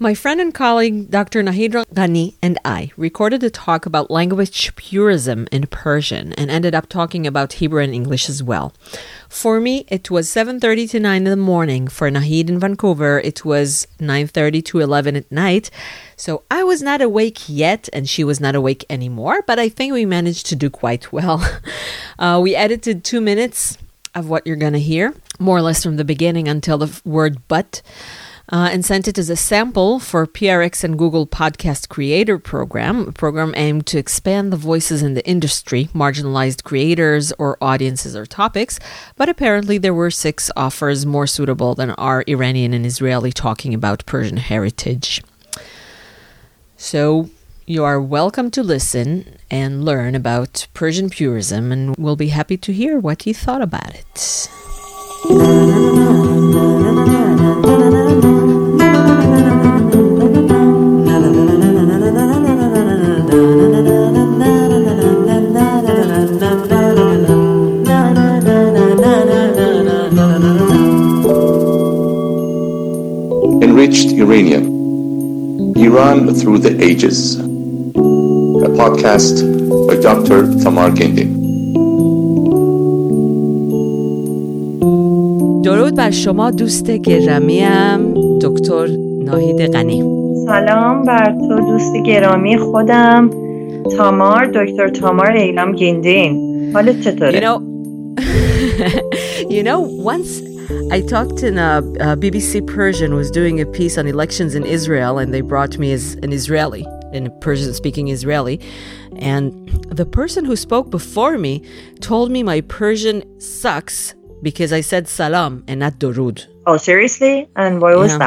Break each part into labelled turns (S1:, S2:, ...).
S1: My friend and colleague Dr. Nahid Ghani and I recorded a talk about language purism in Persian and ended up talking about Hebrew and English as well. For me, it was 7:30 to 9 in the morning. For Nahid in Vancouver, it was 9:30 to 11 at night. So I was not awake yet and she was not awake anymore, but I think we managed to do quite well. Uh, we edited 2 minutes of what you're to hear, more or less from the beginning until the word but uh, and sent it as a sample for PRX and Google Podcast Creator Program, a program aimed to expand the voices in the industry, marginalized creators or audiences or topics. But apparently, there were six offers more suitable than our Iranian and Israeli talking about Persian heritage. So, you are welcome to listen and learn about Persian purism, and we'll be happy to hear what you thought about it.
S2: Enriched Iranian Iran Through the Ages, a podcast by Dr. Tamar Gindin.
S1: درود بر شما دوست گرامیم دکتر ناهید غنی
S3: سلام بر تو دوست گرامی خودم تامار دکتر تامار ایلام گیندین حالت چطوره؟
S1: You know, you know, once I talked in a, a BBC Persian was doing a piece on elections in Israel, and they brought me as an Israeli, in Persian-speaking Israeli, and the person who spoke before me told me my Persian sucks because I said salam and not durud.
S3: Oh, seriously? And why was
S1: Yeah.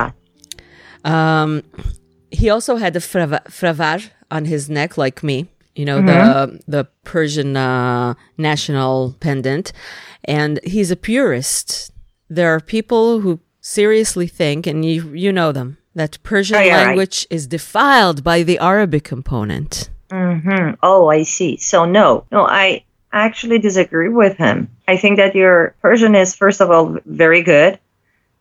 S3: that?
S1: Um, he also had a frava- fravar on his neck, like me. You know the the Persian uh, national pendant, and he's a purist. There are people who seriously think, and you you know them, that Persian
S3: Oh, yeah, right.
S1: language is defiled by the Arabic component.
S3: hmm Oh, I see. So no, no, I actually disagree with him. I think that your Persian is, first of all, very good.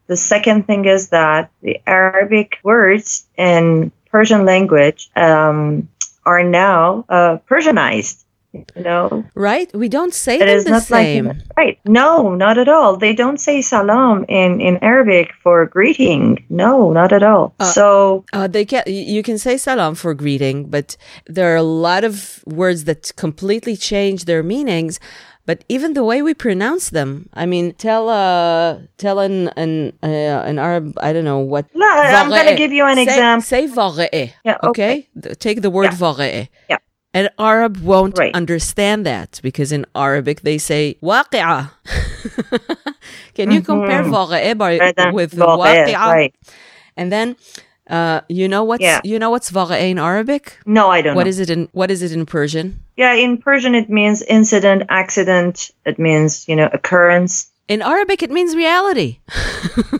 S3: The second thing is that the Arabic words in Persian language um, are now uh, Persianized. You know,
S1: Right? We don't say
S3: It
S1: them
S3: is
S1: the
S3: not
S1: same.
S3: like right. No, not at all. They don't say salam in in Arabic for greeting. No, not at all.
S1: Uh,
S3: so
S1: Uh, they can you can say salam for greeting, but there are a lot of words that completely change their meanings. But even the way we pronounce them, I mean, tell uh, tell an an uh, an Arab, I don't know what.
S3: No, I'm gonna give you an
S1: Say-
S3: example.
S1: Say vaga'eh,
S3: Yeah,
S1: okay. Th- Take the word
S3: Yeah. Yeah.
S1: An Arab won't
S3: Right.
S1: understand that because in Arabic they say waqi'ah. Can you compare vaga'eh by,
S3: Rather
S1: with waqi'ah?
S3: right?
S1: And then, uh, you know what's
S3: Yeah.
S1: you know what's in Arabic?
S3: No, I don't
S1: What
S3: know.
S1: is it in what is it in Persian?
S3: yeah, in Persian it means incident, accident. It means you know occurrence.
S1: In Arabic, it means reality.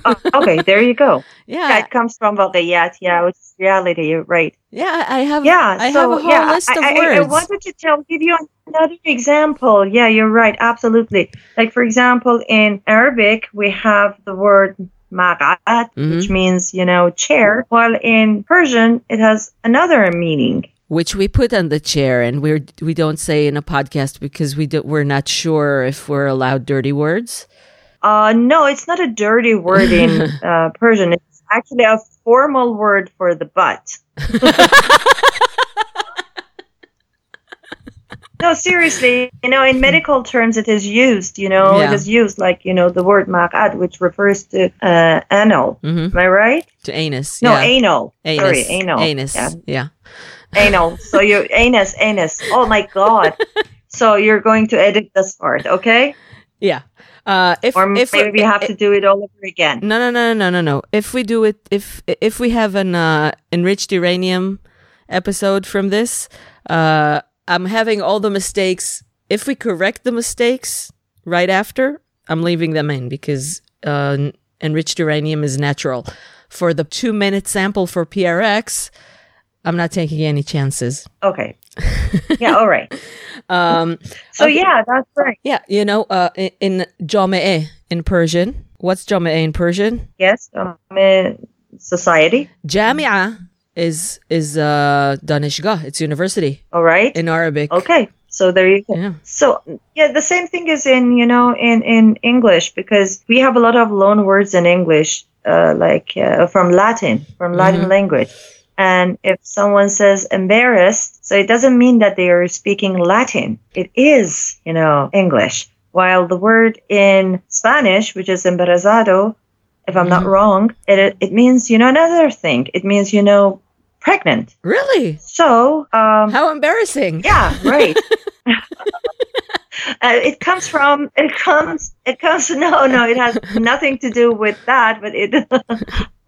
S3: Oh, okay, there you go.
S1: Yeah,
S3: Yeah, it comes from Vagayat, yeah, which is reality. Right.
S1: yeah. I have.
S3: Yeah,
S1: I
S3: so
S1: have a whole
S3: yeah,
S1: list
S3: I,
S1: of
S3: I,
S1: words.
S3: I wanted to tell, give you another example. Yeah, you're right, absolutely. Like for example, in Arabic we have the word magat, which
S1: Mm-hmm.
S3: means you know chair, while in Persian it has another meaning.
S1: which we put on the chair, and we're we don't say in a podcast because we do, we're not sure if we're allowed dirty words.
S3: Uh, no, it's not a dirty word in uh, Persian. It's actually a formal word for the butt. no, seriously, you know, in medical terms, it is used. You know,
S1: Yeah.
S3: it is used like you know the word maq'ad, which refers to uh, anal.
S1: hmm
S3: Am I right?
S1: To anus.
S3: No,
S1: yeah.
S3: anal.
S1: anus.
S3: Sorry, anal.
S1: Anus.
S3: Yeah,
S1: yeah.
S3: anal. So you're anus, anus. Oh my god. So you're going to edit this part, okay?
S1: Yeah. Uh, if
S3: Or
S1: if
S3: maybe we have to do it all over again.
S1: No, no, no, no, no, no. If we do it, if if we have an uh, enriched Iranium episode from this, uh, I'm having all the mistakes. If we correct the mistakes right after, I'm leaving them in because uh, enriched Iranium is natural. For the two minute sample for PRX, I'm not taking any chances.
S3: Okay. Yeah, all right.
S1: Um,
S3: So
S1: Okay.
S3: yeah, that's right.
S1: yeah, you know, uh, in, in in Persian, what's Jami'eh in Persian?
S3: Yes, uh, society.
S1: Jamia is is uh, danishgah. It's university
S3: All right.
S1: in Arabic.
S3: Okay. So there you go.
S1: Yeah.
S3: So yeah, the same thing is in you know in in English because we have a lot of loan words in English, uh, like uh, from Latin, from Latin language. And if someone says embarrassed, so it doesn't mean that they are speaking Latin. It is, you know, English. While the word in Spanish, which is embarazado, if I'm not wrong, it it means you know another thing. It means you know pregnant.
S1: Really?
S3: So um,
S1: How embarrassing.
S3: yeah, right. uh, it comes from it comes it comes no no it has nothing to do with that but it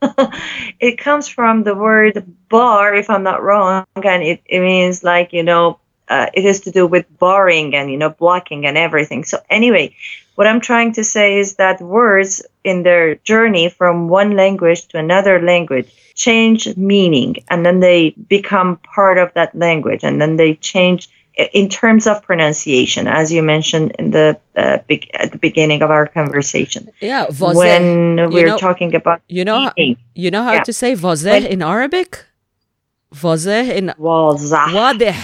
S3: it comes from the word bar if i'm not wrong and it, it means like you know uh, it is to do with barring and you know blocking and everything. So anyway what i'm trying to say is that words in their journey from one language to another language change meaning and then they become part of that language and then they change in terms of pronunciation as you mentioned in the uh, big, at the beginning of our conversation
S1: Yeah. Vozeh.
S3: when we're
S1: know-
S3: talking about
S1: You know, how-
S3: eating.
S1: you know how
S3: Yeah.
S1: to say
S3: When-
S1: in Arabic? Vozeh in
S3: Waza.
S1: wadih.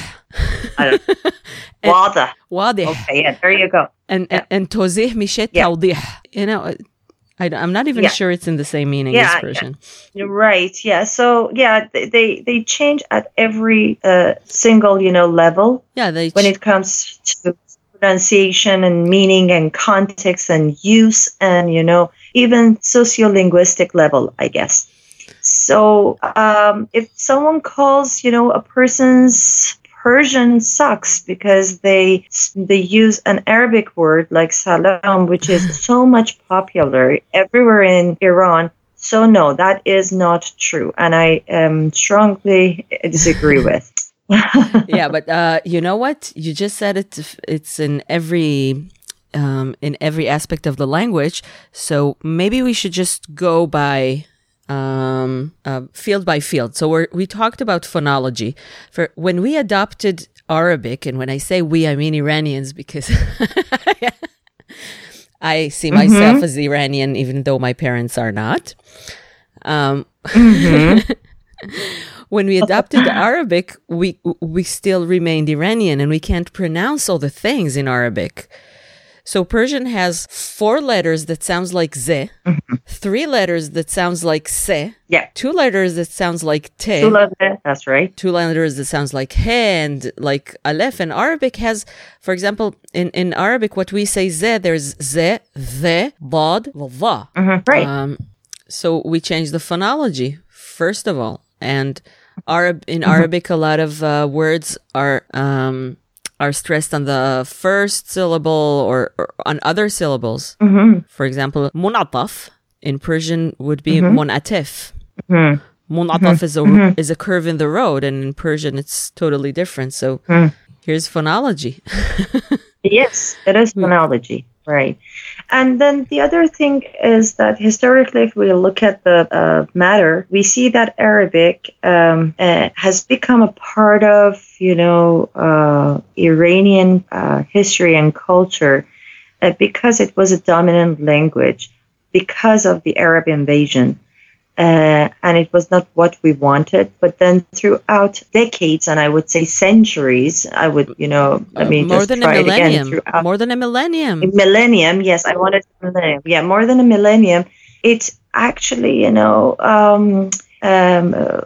S3: Wada.
S1: Wadih.
S3: Okay, yeah, there you go.
S1: And
S3: Yeah.
S1: and tozih mishet
S3: Yeah.
S1: You know, I, am not even
S3: Yeah.
S1: sure it's in the same meaning
S3: Yeah,
S1: as. Persian.
S3: You're right. Yeah. So yeah, they they, change at every uh, single you know level
S1: Yeah, they
S3: when it comes to pronunciation and meaning and context and use and you know even sociolinguistic level, I guess. So um, if someone calls you know a person's Persian sucks because they they use an Arabic word like salam, which is so much popular everywhere in Iran. So no, that is not true, and I um, strongly disagree with.
S1: yeah, but uh, you know what? You just said it. It's in every um, in every aspect of the language. So maybe we should just go by um, uh, field by field. So we we talked about phonology. For when we adopted Arabic, and when I say we, I mean Iranians because. I see myself as Iranian, even though my parents are not. Um, when we adopted Arabic, we we still remained Iranian, and we can't pronounce all the things in Arabic. So Persian has four letters that sounds like z, three letters that sounds like se,
S3: Yeah.
S1: two letters that sounds like te,
S3: Tulave, That's right.
S1: two letters that sounds like he and like aleph. And Arabic has, for example, in, in Arabic, what we say ze, there's ze, the, bod, va.
S3: Mhm, Right.
S1: Um, so we change the phonology first of all, and Arab in Arabic, a lot of uh, words are um, are stressed on the first syllable or, or on other syllables.
S3: Mhm.
S1: For example, munataf in Persian would be mm-hmm. munatif.
S3: Mhm.
S1: Munataf mm-hmm. is a mm-hmm. is a curve in the road, and in Persian it's totally different. So mm. here's phonology.
S3: Yes, it is mm. phonology, right? And then the other thing is that historically, if we look at the uh, matter, we see that Arabic um, uh, has become a part of, you know, uh, Iranian uh, history and culture uh, because it was a dominant language because of the Arab invasion. Uh, and it was not what we wanted. But then throughout decades, and I would say centuries, I would, you know, let me
S1: Uh, more
S3: just
S1: than
S3: try
S1: a
S3: it again.
S1: millennium. More than a millennium.
S3: a millennium, yes, I wanted millennium. Yeah, more than a millennium. It actually, you know, um, um, uh,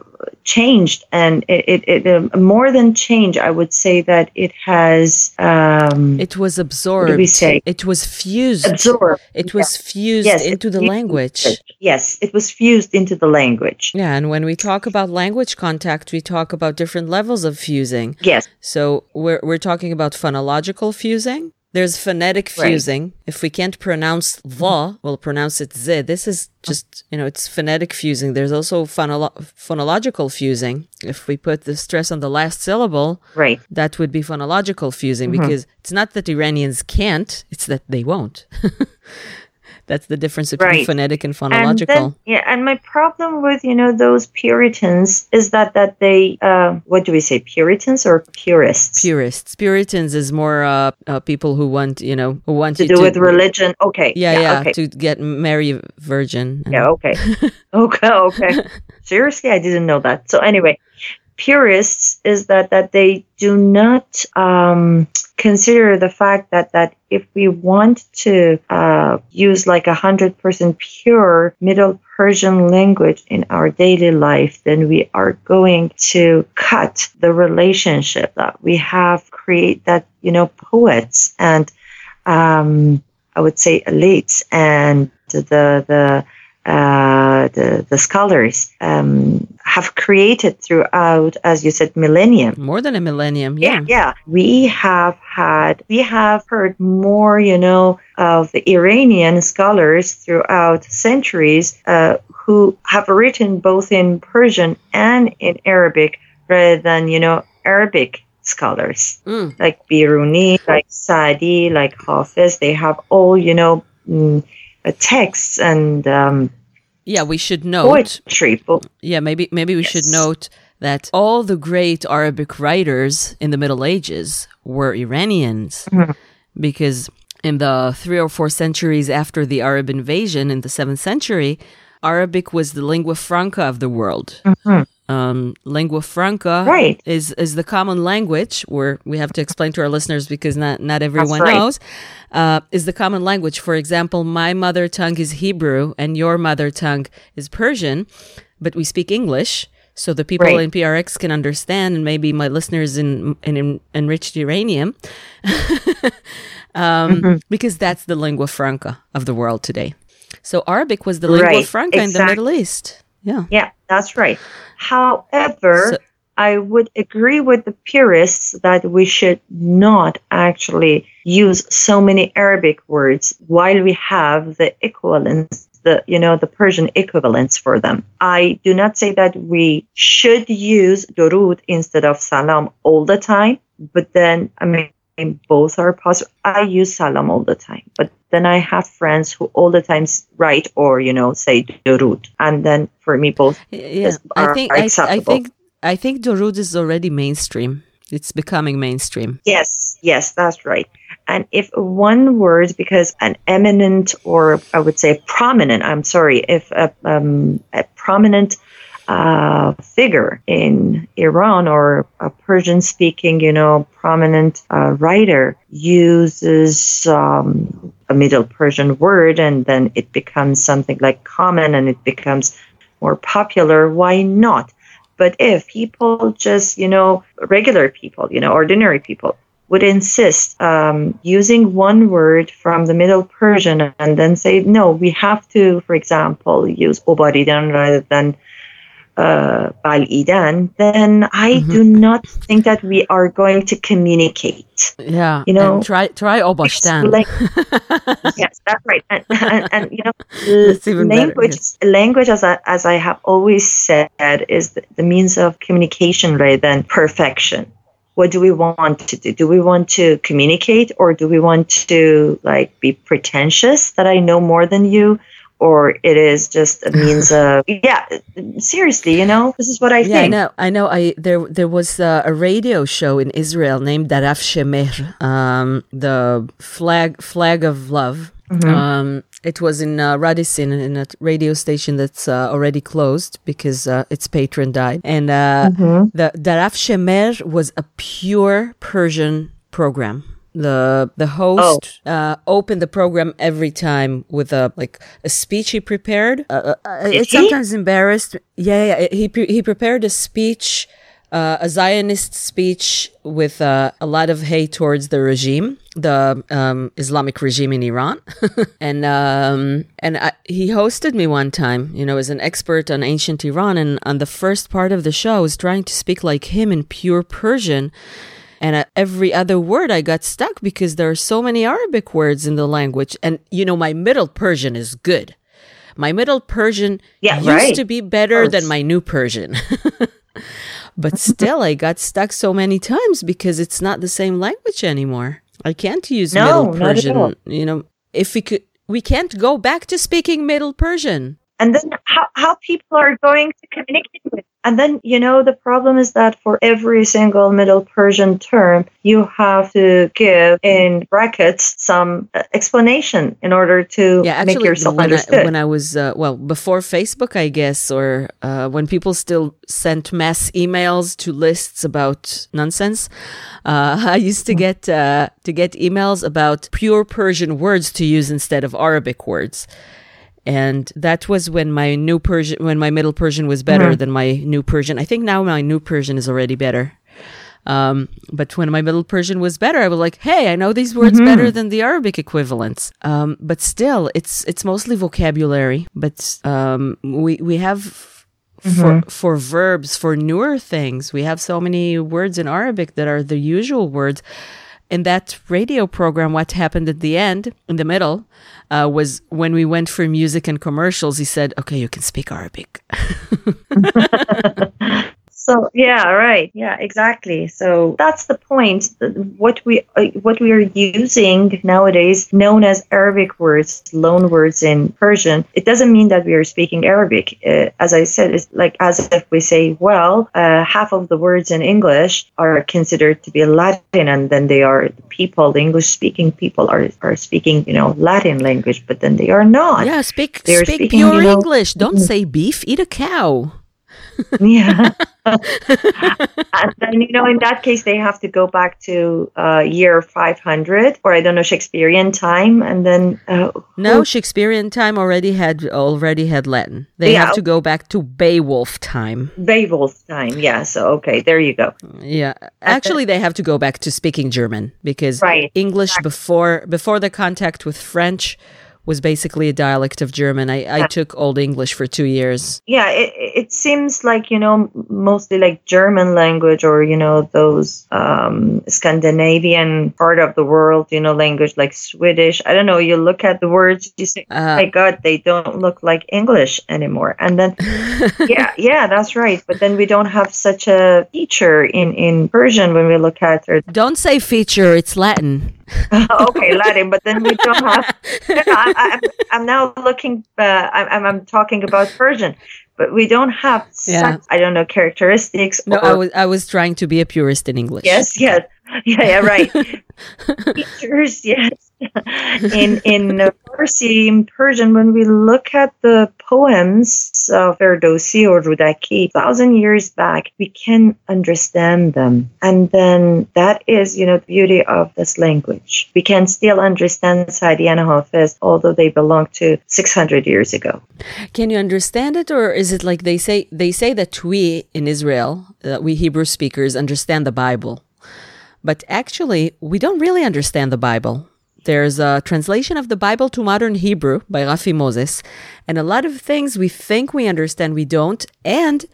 S3: changed, and it, it, it um, more than change. I would say that it has um,
S1: It was absorbed.
S3: we say?
S1: It was fused.
S3: absorbed.
S1: It was fused
S3: Yes,
S1: into the
S3: fused.
S1: language.
S3: Yes, it was fused into the language.
S1: Yeah, and when we talk about language contact, we talk about different levels of fusing.
S3: Yes,
S1: So we're we're talking about phonological fusing. There's phonetic
S3: Right.
S1: fusing. If we can't pronounce the, we'll pronounce it z. This is just, you know, it's phonetic fusing. There's also phonolo- phonological fusing. If we put the stress on the last syllable,
S3: right.
S1: that would be phonological fusing
S3: Mm-hmm.
S1: because it's not that Iranians can't, it's that they won't. That's the difference between
S3: Right.
S1: phonetic and
S3: And
S1: phonological.
S3: then, yeah, and my problem with you know those Puritans is that that they uh, what do we say Puritans or purists
S1: Purists. Puritans is more uh, uh, people who want, you know, who want
S3: to do
S1: to
S3: with religion? Okay,
S1: Yeah, yeah,
S3: okay,
S1: to get marry a virgin. and-
S3: yeah, okay, okay, okay. Seriously, I didn't know that. So anyway, purists is that that they do not um, consider the fact that that if we want to uh, use like a hundred percent pure Middle Persian language in our daily life, then we are going to cut the relationship that we have. Create that you know poets and um, I would say elites and the the uh, the, the scholars um, have created throughout, as you said, millennium.
S1: More than a millennium. Yeah.
S3: Yeah, yeah. We have had, we have heard more, you know, of the Iranian scholars throughout centuries uh, who have written both in Persian and in Arabic rather than, you know, Arabic scholars
S1: Mm.
S3: like Biruni, like Saadi, like Hafiz. They have all, you know, mm, texts and um,
S1: Yeah, we should note.
S3: poetry. But
S1: Yeah, maybe maybe we should note that all the great Arabic writers in the Middle Ages were Iranians,
S3: Mm-hmm.
S1: because in the three or four centuries after the Arab invasion in the seventh century, Arabic was the lingua franca of the world. Um, lingua franca.
S3: Right.
S1: is is the common language, where we have to explain to our listeners because not not everyone
S3: right.
S1: knows. Uh, is the common language. For example, my mother tongue is Hebrew and your mother tongue is Persian, but we speak English. So the people
S3: Right.
S1: in PRX can understand, and maybe my listeners in in, in enriched Iranium, um,
S3: Mm-hmm.
S1: because that's the lingua franca of the world today. So Arabic was the lingua franca in the Middle East. Yeah.
S3: yeah, that's right. However,
S1: So-
S3: I would agree with the purists that we should not actually use so many Arabic words while we have the equivalents, the you know the Persian equivalents for them. I do not say that we should use durud instead of salam all the time, but then I mean both are possible. I use salam all the time, but then I have friends who all the time write or you know say durud, and then for me both
S1: Yeah, I
S3: are
S1: think I, I think I think Dorud is already mainstream. It's becoming mainstream.
S3: Yes, yes, that's right. And if one word, because an eminent or I would say prominent, I'm sorry, if a, um, a prominent uh, figure in Iran or a Persian speaking, you know, prominent uh, writer uses um, a Middle Persian word and then it becomes something like common and it becomes more popular, why not? But if people just, you know, regular people, you know, ordinary people would insist um, using one word from the Middle Persian and then say, no, we have to, for example, use obaridan rather than uh, then I do not think that we are going to communicate.
S1: Yeah,
S3: You know,
S1: and try try.
S3: Explain- yes, that's right. And, and, and you know,
S1: even better,
S3: language,
S1: yes.
S3: language, as I, as I have always said, is the, the means of communication rather than perfection. What do we want to do? Do we want to communicate, or do we want to like be pretentious that I know more than you? Or it is just a means of yeah. Seriously, you know, this is what I think.
S1: Yeah, I know. I know. I there there was uh, a radio show in Israel named Derafsh Mehr, um, the flag flag of love. Um, it was in uh, Radisson, in a radio station that's uh, already closed because uh, its patron died. And uh, the Derafsh Mehr was a pure Persian program. The the host uh, opened the program every time with a like a speech he prepared. Uh, uh, it's
S3: he?
S1: sometimes embarrassed. Yeah, yeah. He pre- he prepared a speech, uh, a Zionist speech with uh, a lot of hate towards the regime, the um, Islamic regime in Iran, and um, and I, he hosted me one time. You know, as an expert on ancient Iran, and on the first part of the show, I was trying to speak like him in pure Persian. And uh, every other word I got stuck because there are so many Arabic words in the language. And, you know, my Middle Persian is good. My Middle Persian
S3: Yeah,
S1: used
S3: right.
S1: to be better than my New Persian. but still, I got stuck so many times because it's not the same language anymore. I can't use
S3: No,
S1: Middle
S3: not at all.
S1: Persian. You know, if we could, we can't go back to speaking Middle Persian.
S3: And then how, how people are going to communicate with. And then, you know, the problem is that for every single Middle Persian term, you have to give in brackets some uh, explanation in order to
S1: yeah, actually,
S3: make yourself
S1: when
S3: understood.
S1: I, when I was, uh, well, before Facebook, I guess, or uh, when people still sent mass emails to lists about nonsense, uh, I used to get uh, to get emails about pure Persian words to use instead of Arabic words and that was when my new Persian, when my Middle Persian was better mm-hmm. than my new Persian. I think now my new Persian is already better. Um, but when my Middle Persian was better, I was like, "Hey, I know these words mm-hmm. better than the Arabic equivalents." Um, but still, it's it's mostly vocabulary. But um, we we have mm-hmm. for for verbs for newer things, we have so many words in Arabic that are the usual words in that radio program, what happened at the end, in the middle, uh, was when we went for music and commercials, he said, okay, you can speak Arabic.
S3: So yeah, right. Yeah, exactly. So that's the point. What we uh, what we are using nowadays, known as Arabic words, loan words in Persian, it doesn't mean that we are speaking Arabic. Uh, as I said, it's like as if we say, well, uh, half of the words in English are considered to be Latin, and then they are people, the English speaking people are are speaking, you know, Latin language, but then they are not.
S1: Yeah, speak speak speaking, pure you know, English. Don't say beef. Eat a cow
S3: yeah. and then, you know, in that case, they have to go back to uh, year 500 or I don't know, Shakespearean time. And then. Uh,
S1: no, Shakespearean time already had already had Latin. They yeah. have to go back to Beowulf time.
S3: Beowulf time, yeah. So, okay, there you go.
S1: Yeah. Actually, they have to go back to speaking German because right. English exactly. before before the contact with French was basically a dialect of German. I, I took Old English for two years.
S3: Yeah, it, it seems like, you know, mostly like German language or, you know, those um, Scandinavian part of the world, you know, language like Swedish. I don't know. You look at the words, you say, uh, my God, they don't look like English anymore. And then, yeah, yeah, that's right. But then we don't have such a feature in, in Persian when we look at it.
S1: Don't say feature, it's Latin.
S3: okay, Latin, but then we don't have. I, am now looking. Uh, I'm, I'm talking about Persian, but we don't have. Yeah. Such, I don't know characteristics.
S1: No, or, I was I was trying to be a purist in English.
S3: Yes, yes, yeah, yeah, right. Features, yes. in in Farsi, in Persian, when we look at the poems of Ferdowsi or Rudaki, thousand years back, we can understand them, and then that is, you know, the beauty of this language. We can still understand Sadi and Hafiz, although they belong to six hundred years ago.
S1: Can you understand it, or is it like they say? They say that we in Israel, uh, we Hebrew speakers, understand the Bible. But actually, we don't really understand the Bible. There's a translation of the Bible to modern Hebrew by Rafi Moses, and a lot of things we think we understand, we don't. And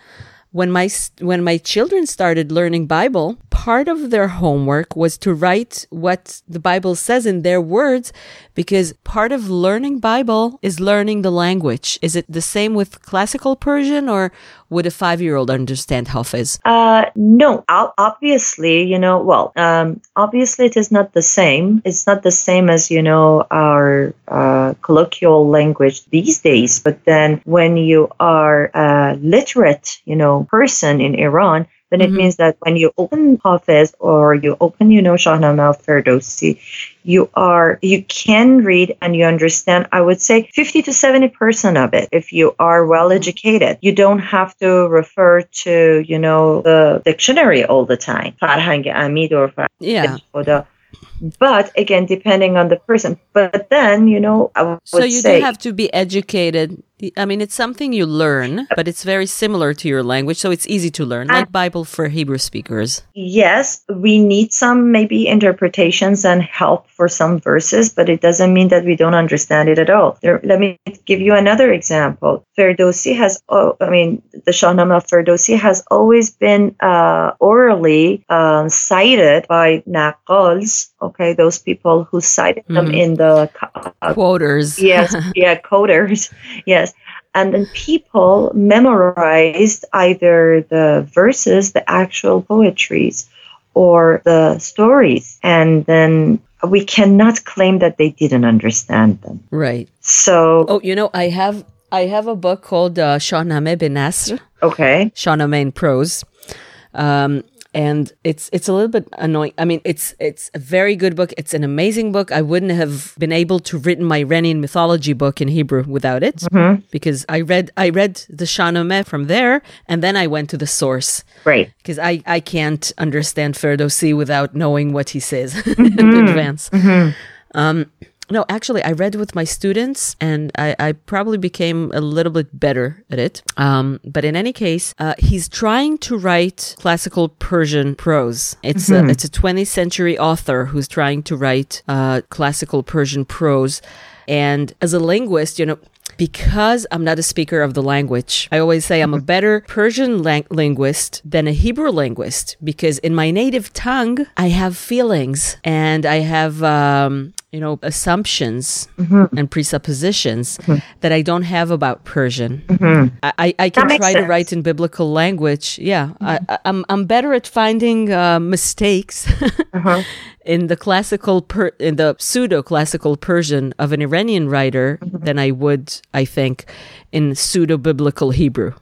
S1: when my when my children started learning Bible, part of their homework was to write what the Bible says in their words because part of learning Bible is learning the language. Is it the same with classical Persian or would a 5-year-old understand Hafiz?
S3: Uh no, obviously, you know, well, um obviously it is not the same. It's not the same as, you know, our uh, colloquial language these days, but then when you are a literate, you know, person in Iran, then it mm-hmm. means that when you open Hafiz or you open, you know, Shahnameh Ferdowsi, you are you can read and you understand. I would say 50 to 70 percent of it if you are well educated. You don't have to refer to, you know, the dictionary all the time. Farhang Amid or Farhang
S1: yeah.
S3: But again, depending on the person. But then, you know, I would
S1: so you
S3: say,
S1: do have to be educated I mean, it's something you learn, but it's very similar to your language, so it's easy to learn, like Bible for Hebrew speakers.
S3: Yes, we need some maybe interpretations and help for some verses, but it doesn't mean that we don't understand it at all. There, let me give you another example. Ferdowsi has, oh, I mean, the Shahnameh of Ferdowsi has always been uh, orally uh, cited by Naqals, okay, those people who cited mm-hmm. them in the
S1: uh, quoters.
S3: yes, yeah, quoters. Yes and then people memorized either the verses, the actual poetries, or the stories. And then we cannot claim that they didn't understand them.
S1: Right.
S3: So,
S1: Oh, you know, I have I have a book called uh, Shahnameh bin Nasr,
S3: okay.
S1: Shahnameh in prose. Um, and it's it's a little bit annoying. I mean, it's it's a very good book. It's an amazing book. I wouldn't have been able to written my Iranian mythology book in Hebrew without it mm-hmm. because I read I read the Shahnameh from there and then I went to the source
S3: Great.
S1: because I, I can't understand Ferdowsi without knowing what he says in mm-hmm. advance. Mm-hmm. Um, no, actually, I read with my students and I, I probably became a little bit better at it. Um, but in any case, uh, he's trying to write classical Persian prose. It's, a, it's a 20th century author who's trying to write uh, classical Persian prose. And as a linguist, you know, because I'm not a speaker of the language, I always say I'm a better Persian lang- linguist than a Hebrew linguist because in my native tongue, I have feelings and I have, um, you know, assumptions mm-hmm. and presuppositions mm-hmm. that I don't have about Persian. Mm-hmm. I, I, I can try to write in biblical language. Yeah, I, I, I'm, I'm better at finding uh, mistakes uh-huh. in the classical per- in the pseudo classical Persian of an Iranian writer than I would, I think, in pseudo biblical Hebrew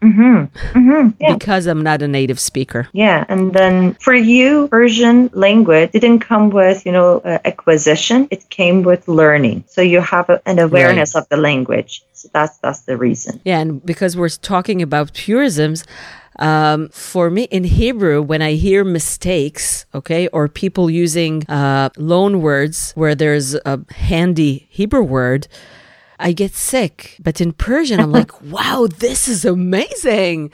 S1: because I'm not a native speaker.
S3: Yeah, and then for you, Persian language didn't come with, you know, uh, acquisition. It came with learning. So you have a, an awareness of the language. So that's that's the reason.
S1: Yeah, and because we're talking about purisms, um, for me in Hebrew, when I hear mistakes, okay, or people using uh, loan words where there's a handy Hebrew word, I get sick. But in Persian, I'm like, wow, this is amazing.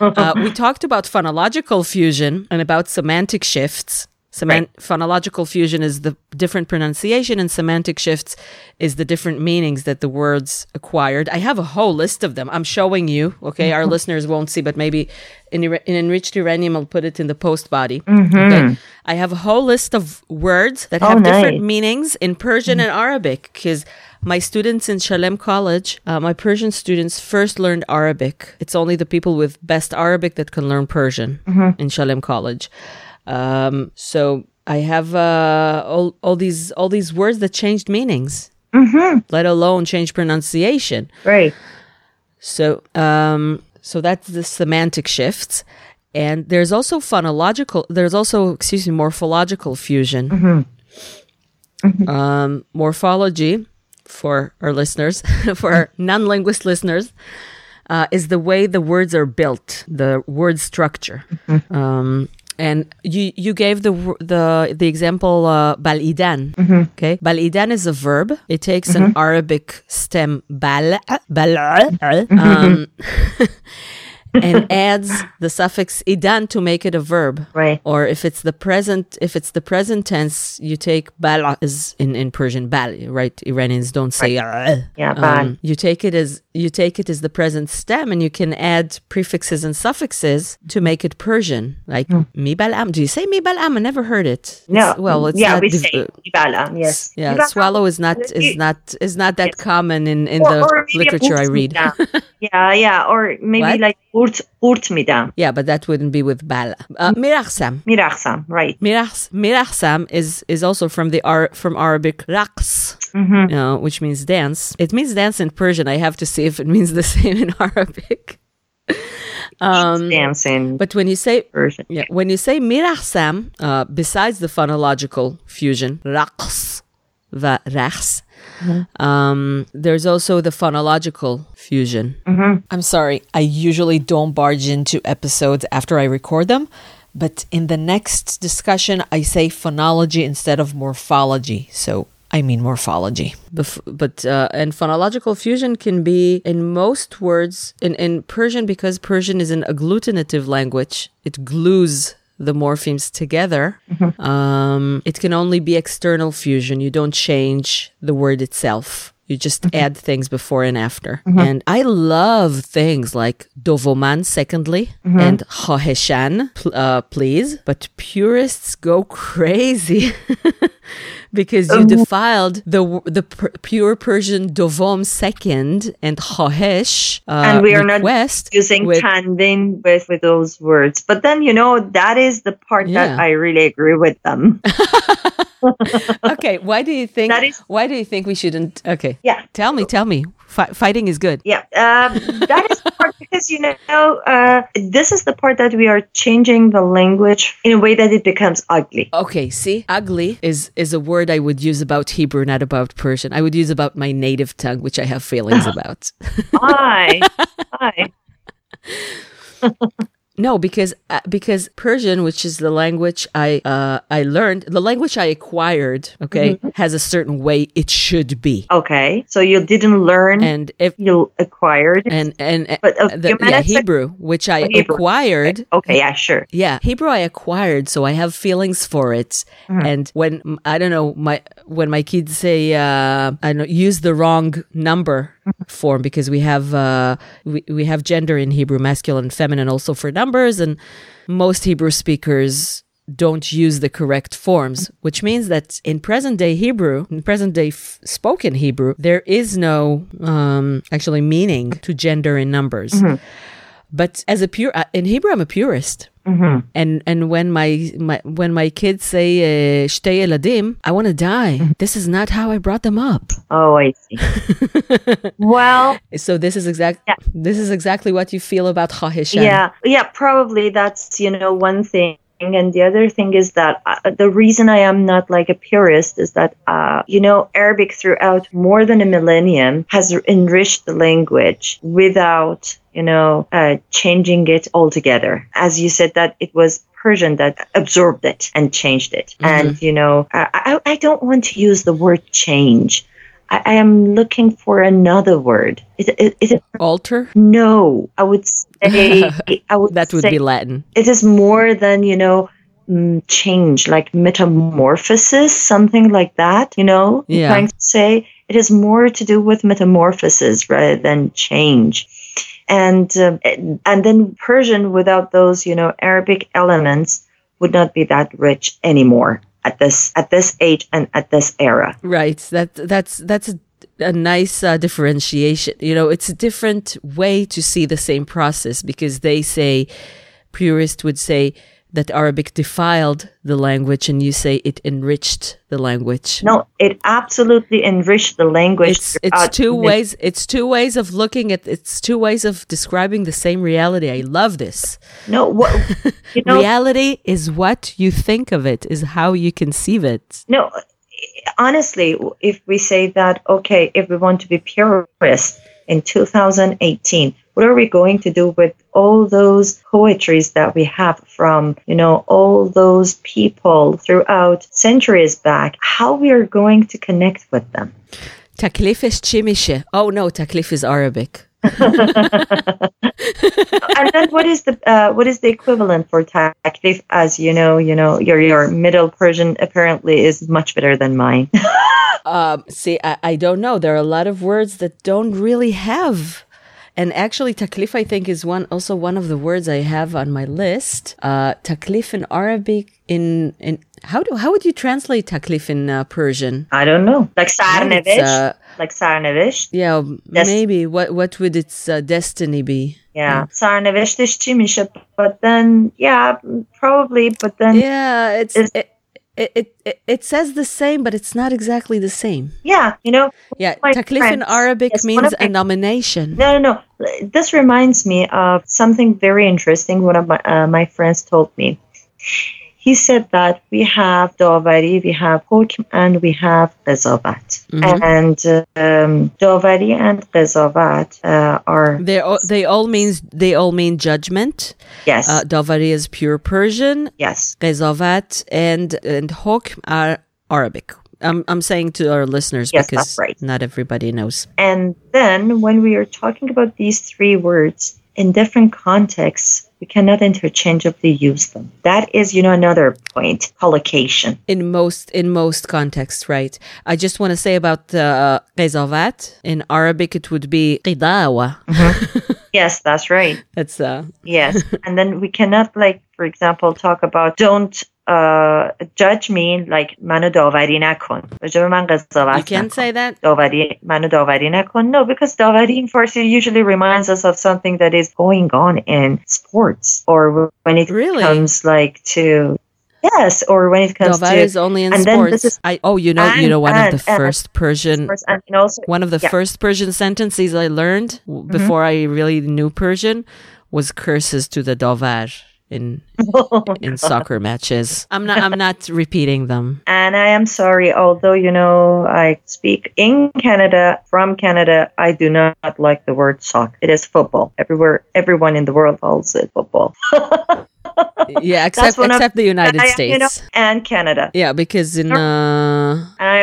S1: Uh, we talked about phonological fusion and about semantic shifts. Semant- Phonological fusion is the different pronunciation, and semantic shifts is the different meanings that the words acquired. I have a whole list of them. I'm showing you. Okay, our listeners won't see, but maybe in, in enriched Iranium, I'll put it in the post body. Okay, I have a whole list of words that
S3: Oh,
S1: have different meanings in Persian and Arabic because my students in Shalem College, uh, my Persian students first learned Arabic. It's only the people with best Arabic that can learn Persian in Shalem College. Um, so I have uh, all, all these all these words that changed meanings, let alone change pronunciation.
S3: Right.
S1: So, um, so that's the semantic shifts. And there's also phonological, there's also, excuse me, morphological fusion. Um, morphology, for our listeners, for our non linguist listeners, uh, is the way the words are built, the word structure. Um, and you you gave the the the example uh, bal-idan. Okay, bal-idan is a verb. It takes an Arabic stem bal bal um, and adds the suffix idan to make it a verb.
S3: Right.
S1: Or if it's the present if it's the present tense, you take bal is in in Persian bal. Right? Iranians don't say
S3: Yeah,
S1: um,
S3: bal.
S1: you take it as you take it as the present stem, and you can add prefixes and suffixes to make it Persian, like mi balam. Do you say mi balam? I never heard it.
S3: No.
S1: It's- well, it's
S3: yeah,
S1: not
S3: we
S1: div-
S3: say Ibala. Yes.
S1: yeah, swallow is not is not is not that
S3: Yes.
S1: common in in
S3: Or-
S1: the
S3: or
S1: literature I read.
S3: yeah, yeah. Or maybe
S1: What?
S3: like urt urt midam.
S1: yeah, but that wouldn't be with bala. Uh.
S3: Miraxam. Right.
S1: Mirachs, mirachsam is is also from the Ar- from Arabic raqs,
S3: Mm-hmm.
S1: which means dance. It means dance in Persian. I have to see if it means the same in Arabic. Um,
S3: Dancing
S1: but when you say
S3: version.
S1: yeah, when you say mirachsam, uh, besides the phonological fusion, raqs, va rachs, um, there's also the phonological fusion. I'm sorry, I usually don't barge into episodes after I record them, but in the next discussion, I say phonology instead of morphology. So I mean morphology. Bef- but uh, and phonological fusion can be in most words in, in Persian because Persian is an agglutinative language. It glues the morphemes together. Um, it can only be external fusion. You don't change the word itself. You just add things before and after. And I love things like dovoman, secondly, and choheshan, pl- uh, please. But purists go crazy because you defiled the the pr- pure Persian dovom second and chohesh uh,
S3: and we are not using
S1: with-
S3: tanvin with with those words. But then you know that is the part
S1: Yeah.
S3: that I really agree with them.
S1: okay, why do you think
S3: That is-
S1: why do you think we shouldn't Okay.
S3: Yeah.
S1: Tell me, tell me. Fi- fighting is good.
S3: Yeah, um, that is part because you know uh, this is the part that we are changing the language in a way that it becomes ugly.
S1: Okay, see, ugly is is a word I would use about Hebrew, not about Persian. I would use about my native tongue, which I have feelings about.
S3: Why? Why?
S1: no, because uh, because Persian, which is the language I uh, I learned, the language I acquired, okay, has a certain way it should be.
S3: Okay, so you didn't learn,
S1: And if
S3: you acquired.
S1: and and
S3: But, uh,
S1: the, yeah, Hebrew, which I
S3: Hebrew.
S1: acquired,
S3: okay, yeah, sure.
S1: Yeah, Hebrew I acquired, so I have feelings for it.
S3: Mm-hmm.
S1: And when I don't know my when my kids say uh, I know, use the wrong number
S3: Mm-hmm.
S1: Form because we have uh, we we have gender in Hebrew, masculine feminine, also for numbers, and most Hebrew speakers don't use the correct forms, which means that in present day Hebrew, in present day f- spoken Hebrew, there is no um, actually meaning to gender in numbers.
S3: Mm-hmm.
S1: But as a pure uh, in Hebrew, I'm a purist.
S3: Mm-hmm.
S1: And and when my, my when my kids say uh, "shtei eladim," I want to
S3: Mm-hmm.
S1: die. This is not how I brought them up.
S3: Oh, I see. well,
S1: So this is exact.
S3: Yeah.
S1: This is exactly what you feel about Chahishan.
S3: yeah, yeah, probably that's you know one thing. And the other thing is that uh, the reason I am not like a purist is that, uh, you know, Arabic throughout more than a millennium has enriched the language without, you know, uh, changing it altogether. As you said, that it was Persian that absorbed it and changed it. And, you know, I, I, I don't want to use the word change. I, I am looking for another word. Is, it- is it
S1: Alter.
S3: no, I would say I would
S1: That would be Latin.
S3: it is more than you know mm, change, like metamorphosis, something like that. You know, I'm
S1: Yeah.
S3: trying to say it is more to do with metamorphosis rather than change. And uh, and then Persian without those you know Arabic elements would not be that rich anymore at this at this age and at this era.
S1: Right. That that's that's a, nice uh, differentiation. You know, it's a different way to see the same process because they say purists would say that Arabic defiled the language, and you say it enriched the language.
S3: No, it absolutely enriched the language.
S1: it's it's
S3: uh,
S1: two
S3: the-
S1: ways it's two ways of looking at it's two ways of describing the same reality i love this
S3: No, what you know?
S1: reality is what you think of it is how you conceive it
S3: No, honestly, if we say that, okay, if we want to be purist in 2018, what are we going to do with all those poetries that we have from, you know, all those people throughout centuries back? How we are going to connect with them?
S1: taklif is chimishe oh no taklif is arabic
S3: and then what is the uh, what is the equivalent for taklif? As you know, you know, your your Middle Persian apparently is much better than mine.
S1: um, see I, I don't know there are a lot of words that don't really have and actually, taklif, I think, is one also one of the words I have on my list. Uh, taklif in Arabic in in how do how would you translate taklif in uh, Persian?
S3: I don't know. Like sarnevish.
S1: Uh,
S3: like sarnevish.
S1: Yeah, maybe. What what would its uh, destiny be?
S3: Yeah, sarnevish this But then, yeah, probably. But then, yeah,
S1: it's.
S3: it's
S1: it, it, it, it, says the same, but it's not exactly the same.
S3: Yeah, you know
S1: Yeah,
S3: my
S1: taklif in Arabic
S3: yes,
S1: means
S3: of
S1: a nomination.
S3: no no no this reminds me of something very interesting one of my uh, my friends told me he said that we have davari, we have hukm, and we have qazavat.
S1: Mm-hmm.
S3: And um, davari and qazavat uh, are
S1: they all, they all means they all mean judgment.
S3: Yes,
S1: uh, davari is pure Persian.
S3: Yes,
S1: qazavat and and hukm are Arabic. I'm, I'm saying to our listeners
S3: yes,
S1: because
S3: right.
S1: not everybody knows.
S3: And then when we are talking about these three words in different contexts, we cannot interchangeably use them. That is, you know, another point, collocation.
S1: in most in most contexts right i just want to say about uh, in arabic it would be qidawa
S3: Yes, that's right.
S1: that's uh
S3: Yes. and then we cannot, like, for example, talk about don't judge me like منو داوری نکن. راجع به من قضاوت
S1: you can't
S3: نکن.
S1: say that
S3: داوری منو داوری نکن. No, because داوری in Farsi usually reminds us of something that is going on in sports or when it
S1: Really?
S3: comes like to Yes, or when it comes
S1: Dovad
S3: to
S1: is only in
S3: and then
S1: sports.
S3: this is-
S1: I oh, you know, you
S3: and-
S1: know, one of
S3: and-
S1: the
S3: and-
S1: first Persian,
S3: sports and also
S1: one of the
S3: yeah.
S1: first Persian sentences I learned w-
S3: Mm-hmm.
S1: before I really knew Persian was curses to the Dovar in in soccer matches. I'm not. I'm not repeating them.
S3: And I am sorry, although you know I speak in Canada from Canada, I do not like the word soccer. It is football. Everywhere, everyone in the world calls it football.
S1: Yeah, except
S3: one of-
S1: except the United
S3: I-
S1: States.
S3: you know, and Canada.
S1: yeah, because in uh,
S3: And I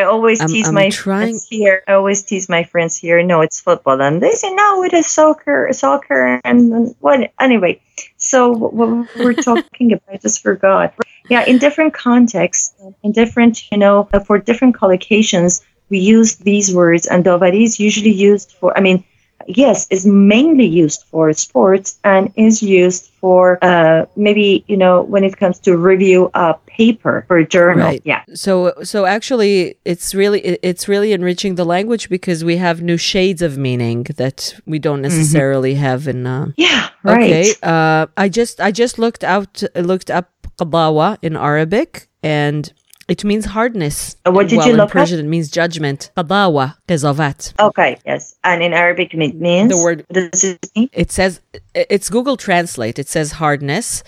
S3: always
S1: I'm-
S3: tease
S1: I'm
S3: my
S1: trying-
S3: friends here. I always tease my friends here. No, it's football, and they say no, it is soccer, soccer, and, what? Anyway, so what we're talking about, I just forgot. Yeah, in different contexts, in different, you know, for different collocations, we use these words, and Dovari is usually used for. I mean, yes, is mainly used for sports and is used for uh, maybe you know when it comes to review a paper for a journal.
S1: Right.
S3: Yeah.
S1: so so actually, it's really it's really enriching the language because we have new shades of meaning that we don't necessarily have in. Uh,
S3: Yeah, right.
S1: Okay. Uh, I just I just looked out looked up qadawa in Arabic and it means hardness.
S3: Uh, what did
S1: While
S3: you
S1: in
S3: look up?
S1: Persian it means judgment. Qadawa, qizavat.
S3: Okay, yes. And in Arabic it means
S1: The word-
S3: does it mean?
S1: It says it's Google Translate. It says hardness.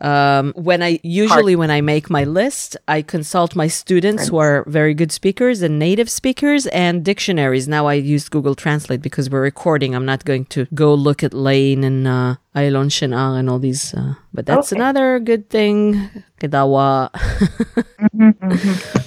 S1: Um, when I usually when I make my list, I consult my students who are very good speakers and native speakers and dictionaries. Now I use Google Translate because we're recording. I'm not going to go look at Lane and uh, Ailon Shenar and all these. Uh, but that's
S3: Okay.
S1: another good thing. Kedawa.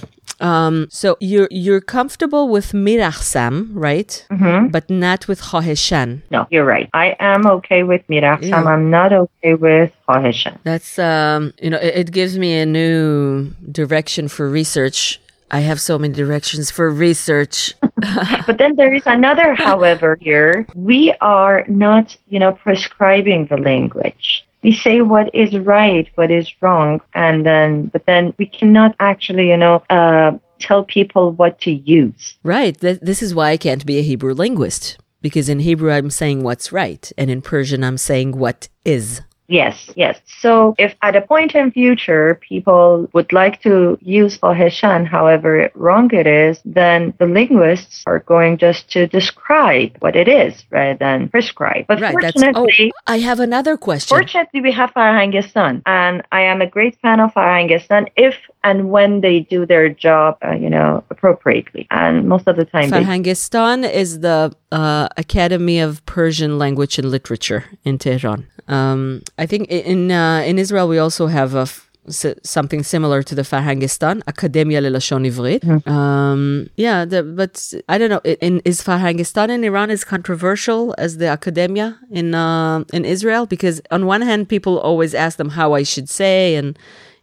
S1: Um, so you're you're comfortable with mirachsam, right?
S3: Mhm.
S1: But not with khaheshan.
S3: No, you're right. I am okay with Mirachsam.
S1: Yeah.
S3: I'm not okay with Khohishan.
S1: That's um, you know, it, it gives me a new direction for research. I have so many directions for research.
S3: But then there is another, however, here. We are not, you know, prescribing the language. We say what is right, what is wrong, and then, but then we cannot actually, you know, uh, tell people what to use.
S1: right. Th- this is why I can't be a Hebrew linguist because in Hebrew I'm saying what's right, and in Persian I'm saying what is.
S3: Yes, yes. So if at a point in future people would like to use Fahishan, however wrong it is, then the linguists are going just to describe what it is rather than prescribe. But
S1: Right. That's oh,
S3: fortunately,
S1: I have another question.
S3: Fortunately, we have Farhangistan, and I am a great fan of Farhangistan if and when they do their job, uh, you know, appropriately. And most of the time, they
S1: Farhangistan is the uh, Academy of Persian Language and Literature in Tehran. Um, I think in uh, in Israel we also have a f- something similar to the Farhangistan, Academia Lelashon Ivrit. Um, yeah, the, but I don't know. In, is Farhangistan in Iran as controversial as the Academia in uh, in Israel? Because on one hand, people always ask them how I should say and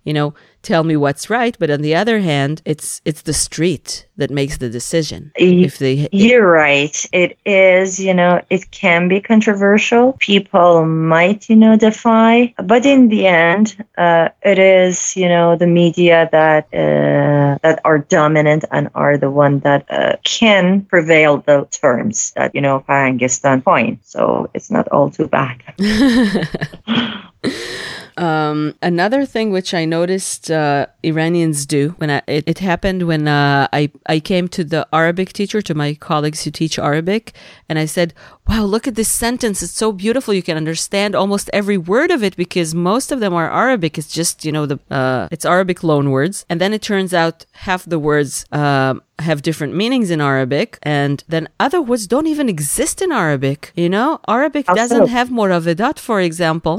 S1: you know tell me what's right, but on the other hand, it's it's the street that makes the decision. If they
S3: You're right. It is, you know, it can be controversial. People might, you know, defy, but in the end, uh, it is, you know, the media that uh, that are dominant and are the one that uh, can prevail the terms that you know Farhangistan point. So it's not all too bad.
S1: Um, another thing which I noticed uh, Iranians do when I, it, it happened when uh, I I came to the Arabic teacher to my colleagues who teach Arabic and I said, "Wow, look at this sentence! It's so beautiful. You can understand almost every word of it because most of them are Arabic. It's just you know the uh, it's Arabic loan words, and then it turns out half the words." Um, have different meanings in Arabic, and then other words don't even exist in Arabic. You know, Arabic doesn't have moravedat, for example.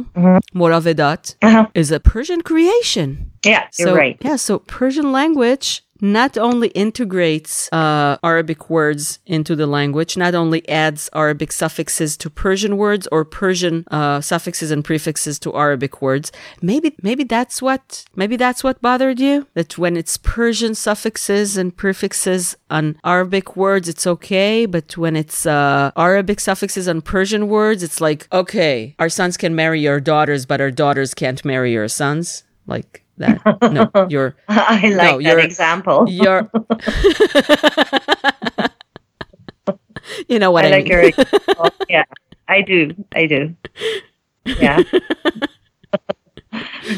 S1: Moravedat
S3: Uh-huh.
S1: is a Persian creation.
S3: Yeah, you're right.
S1: Yeah, so Persian language not only integrates uh, Arabic words into the language, not only adds Arabic suffixes to Persian words or Persian uh, suffixes and prefixes to Arabic words. Maybe, maybe that's what, maybe that's what bothered you. That when it's Persian suffixes and prefixes on Arabic words, it's okay, but when it's uh, Arabic suffixes on Persian words, it's like, okay, our sons can marry your daughters, but our daughters can't marry your sons. Like that. No, you're
S3: I like
S1: No,
S3: that
S1: you're-
S3: example.
S1: you're you know what
S3: I
S1: I,
S3: like
S1: mean.
S3: your example. yeah, I do. I do. Yeah.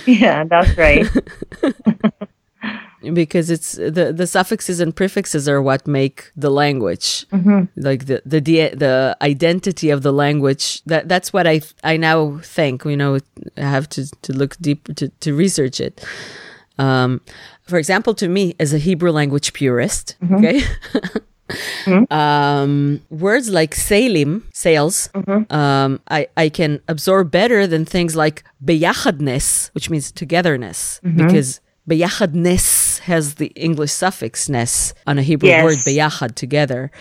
S3: yeah, that's right.
S1: Because it's the the suffixes and prefixes are what make the language. Like the the the identity of the language that that's what i i now think you know i have to to look deep to to research it. Um for example to me as a hebrew language purist okay? Um words like salim sales um i i can absorb better than things like beyachadness which means togetherness because beyachadness has the english suffix ness on a hebrew
S3: Yes.
S1: word beyachad together.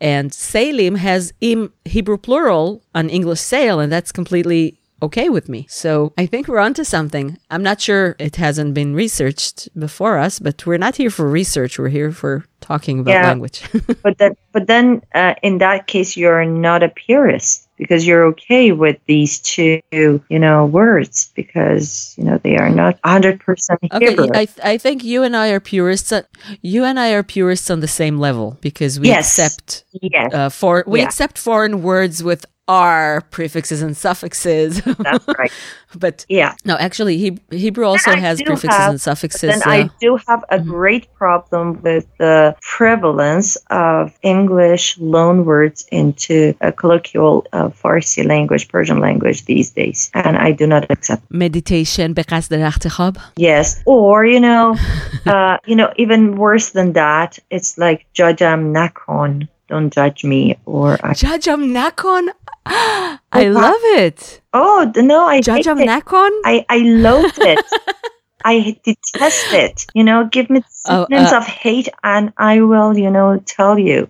S1: And salim has im hebrew plural on english sale and that's completely okay with me. So i think we're onto something. I'm not sure it hasn't been researched before us but we're not here for research. We're here for talking about
S3: Yeah.
S1: language.
S3: But that, but then uh, in that case, you're not a purist because you're okay with these two, you know, words because you know they are not 100 percent
S1: Okay,
S3: Hebrew.
S1: I, I think you and I are purists. uh, You and I are purists on the same level because we
S3: Yes.
S1: accept
S3: yes,
S1: uh, for we
S3: Yeah.
S1: accept foreign words with are prefixes and suffixes.
S3: That's right.
S1: but
S3: yeah,
S1: no, actually, Hebrew also has prefixes
S3: have,
S1: and suffixes. And.
S3: I do have a mm-hmm. great problem with the prevalence of English loanwords into a colloquial uh, Farsi language, Persian language these days, and I do not accept
S1: meditation.
S3: Yes, or you know, uh, you know, even worse than that, it's like jajam nakon don't judge me or I-
S1: judge am nakon I love it.
S3: oh no, I hate
S1: Jajam
S3: it.
S1: nakon.
S3: I I loathe it. I detest it. You know, give me
S1: Oh, uh,
S3: of hate, and I will, you know, tell you.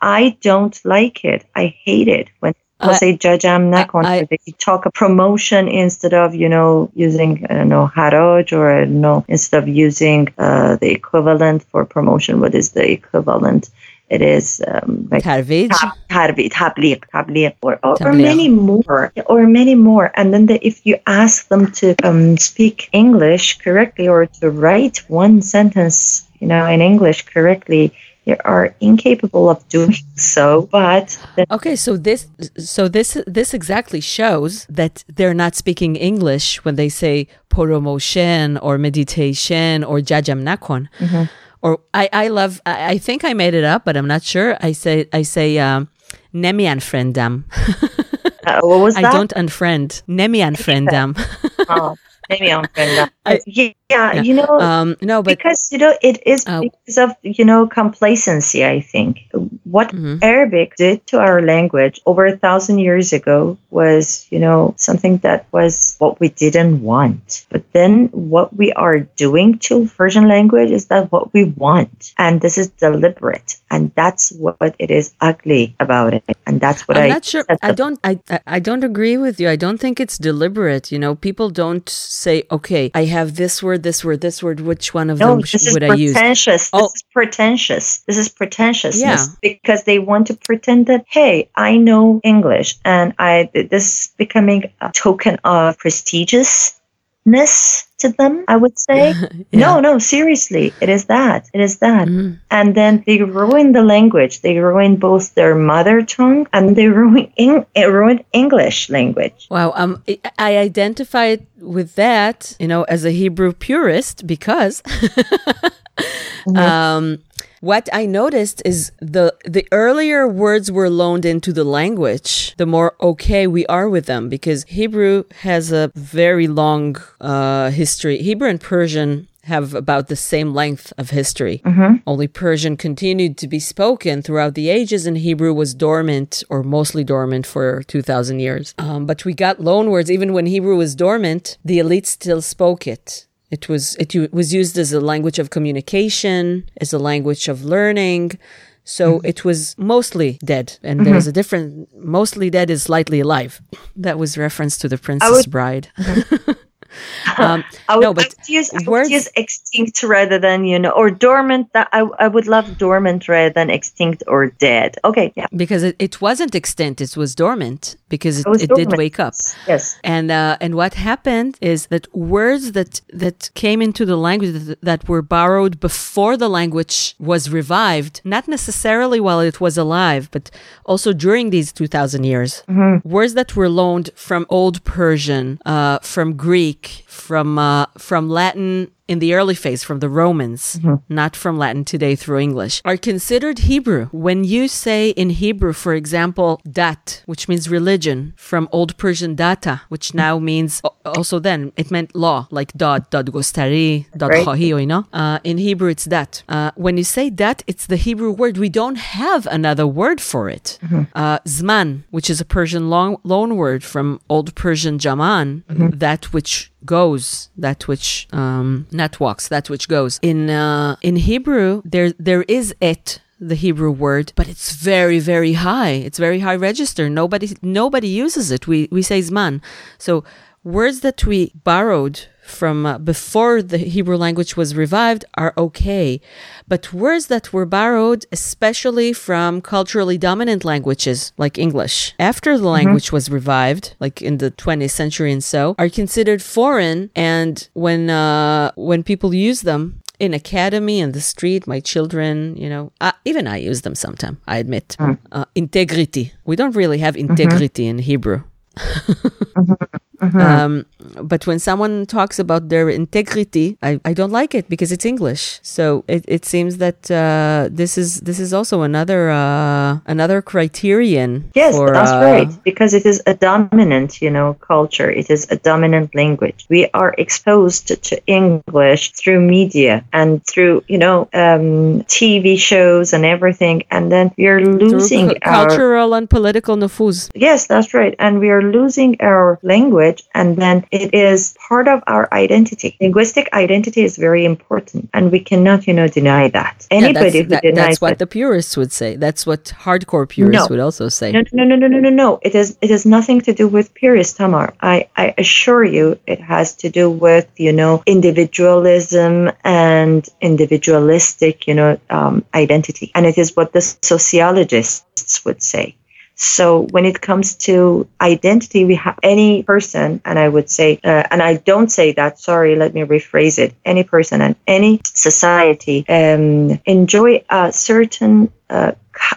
S3: I don't like it. I hate it when people
S1: I-
S3: say jajam nakon.
S1: I-
S3: or they talk a promotion instead of, you know, using I don't know haraj or I don't know instead of using uh, the equivalent for promotion. What is the equivalent? It is um, like
S1: Tarvij.
S3: tab- tarbi, tabliq, tabliq, or, or, or many more, or many more. And then the, if you ask them to um, speak English correctly or to write one sentence, you know, in English correctly, they are incapable of doing so. But the,
S1: Okay, so this so this this exactly shows that they're not speaking English when they say promotion or meditation or jajam nakon. Or I I love I, I think I made it up, but I'm not sure. I say I say um, nemi unfriendam.
S3: uh, what was
S1: I don't unfriend. Nemi unfriendam.
S3: Oh, maybe I'm friend.
S1: I-
S3: yeah, yeah, you know,
S1: um, no, but
S3: because you know it is
S1: Oh.
S3: because of you know complacency i think what
S1: Mhm.
S3: arabic did to our language over a thousand years ago was you know something that was what we didn't want but then what we are doing to persian language is that what we want and this is deliberate and that's what it is ugly about it and that's what
S1: I'm
S3: i
S1: not sure. I don't. I I- I don't agree with you. I don't think it's deliberate. You know, people don't say, "Okay, I have this word, this word, this word. Which one of
S3: No,
S1: them sh- would I use?"
S3: pretentious.
S1: Oh.
S3: This is pretentious. This is pretentiousness
S1: Yeah.
S3: because they want to pretend that hey, I know English, and I this is becoming a token of prestigiousness to them. I would say. No, no, seriously, it is that. It is that.
S1: Mhm.
S3: And then they ruin the language. They ruin both their mother tongue and they ruin Eng- ruin English language.
S1: Wow, um, I- I identify with that, you know, as a Hebrew purist because um, what I noticed is the the earlier words were loaned into the language, the more okay we are with them because Hebrew has a very long uh, history. Hebrew and Persian have about the same length of history. Only Persian continued to be spoken throughout the ages, and Hebrew was dormant or mostly dormant for 2,000 years. Um, but we got loanwords. Even when Hebrew was dormant, the elite still spoke it. It was it u- was used as a language of communication, as a language of learning. So mm-hmm. it was mostly dead, and there's a mm-hmm. different. Mostly dead is slightly alive. That was reference to the Princess
S3: would-
S1: Bride. um,
S3: I would
S1: no, but
S3: like to use, I would
S1: words-
S3: use extinct rather than you know or dormant. That I, I would love dormant rather than extinct or dead. Okay, yeah,
S1: because it, it wasn't extinct; it was dormant because it,
S3: It
S1: it did wake up.
S3: yes,
S1: And uh, and what happened is that words that that came into the language that, that were borrowed before the language was revived, not necessarily while it was alive, but also during these two thousand years, words that were loaned from Old Persian, uh, from Greek, from uh, from Latin in the early phase from the Romans, not from Latin today through English, are considered Hebrew. When you say in Hebrew, for example, dat, which means religion, from Old Persian data, which now means also then it meant law, like dad, dad gostari, dad
S3: Right.
S1: you know. Uh, in Hebrew, it's dat. Uh, when you say dat, it's the Hebrew word. We don't have another word for it. Uh, zman, which is a Persian long, loan word from Old Persian jaman, that which goes, that which um, not walks, that which goes. In uh, in Hebrew, there there is it the Hebrew word, but it's very very high. It's very high register. Nobody nobody uses it. We we say zman. So words that we borrowed from uh, before the Hebrew language was revived are okay, but words that were borrowed, especially from culturally dominant languages like English, after the language was revived, like in the 20th century and so, are considered foreign. And when uh, when people use them in academy and the street, my children, you know, uh, even I use them sometimes. I admit uh, integrity. We don't really have integrity in Hebrew. Um, but when someone talks about their integrity, I, I don't like it because it's English. So it, it seems that uh, this is this is also another uh, another criterion.
S3: Yes,
S1: for,
S3: that's
S1: uh,
S3: right. Because it is a dominant, you know, culture. It is a dominant language. We are exposed to English through media and through, you know, um, TV shows and everything, and then we are losing
S1: cu-
S3: our
S1: cultural and political nufuz.
S3: Yes, that's right. And we are losing our language, and then it is part of our identity. Linguistic identity is very important, and we cannot, you know, deny that.
S1: Yeah,
S3: Anybody
S1: that's,
S3: who
S1: that-
S3: denies
S1: that's what
S3: that,
S1: the purists would say. That's what hardcore purists
S3: No.
S1: would also say.
S3: no, no, no, no, no, no, no. It is. It has nothing to do with purist, Tamar. I, I assure you, it has to do with you know individualism and individualistic, you know, um, identity, and it is what the sociologists would say. So when it comes to identity, we have any person, and I would say, uh, and I don't say that. Sorry, let me rephrase it. Any person and any society um, enjoy a certain. Uh,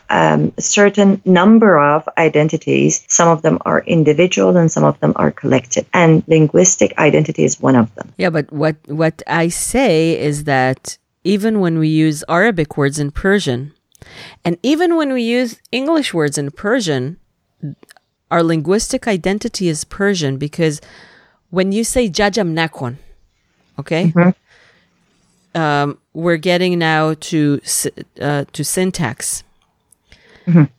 S3: um, a certain number of identities. Some of them are individual and some of them are collective. And linguistic identity is one of them.
S1: Yeah, but what what I say is that even when we use Arabic words in Persian, and even when we use English words in Persian, our linguistic identity is Persian because when you say jajam nakon, okay, um, we're getting now to uh, to syntax.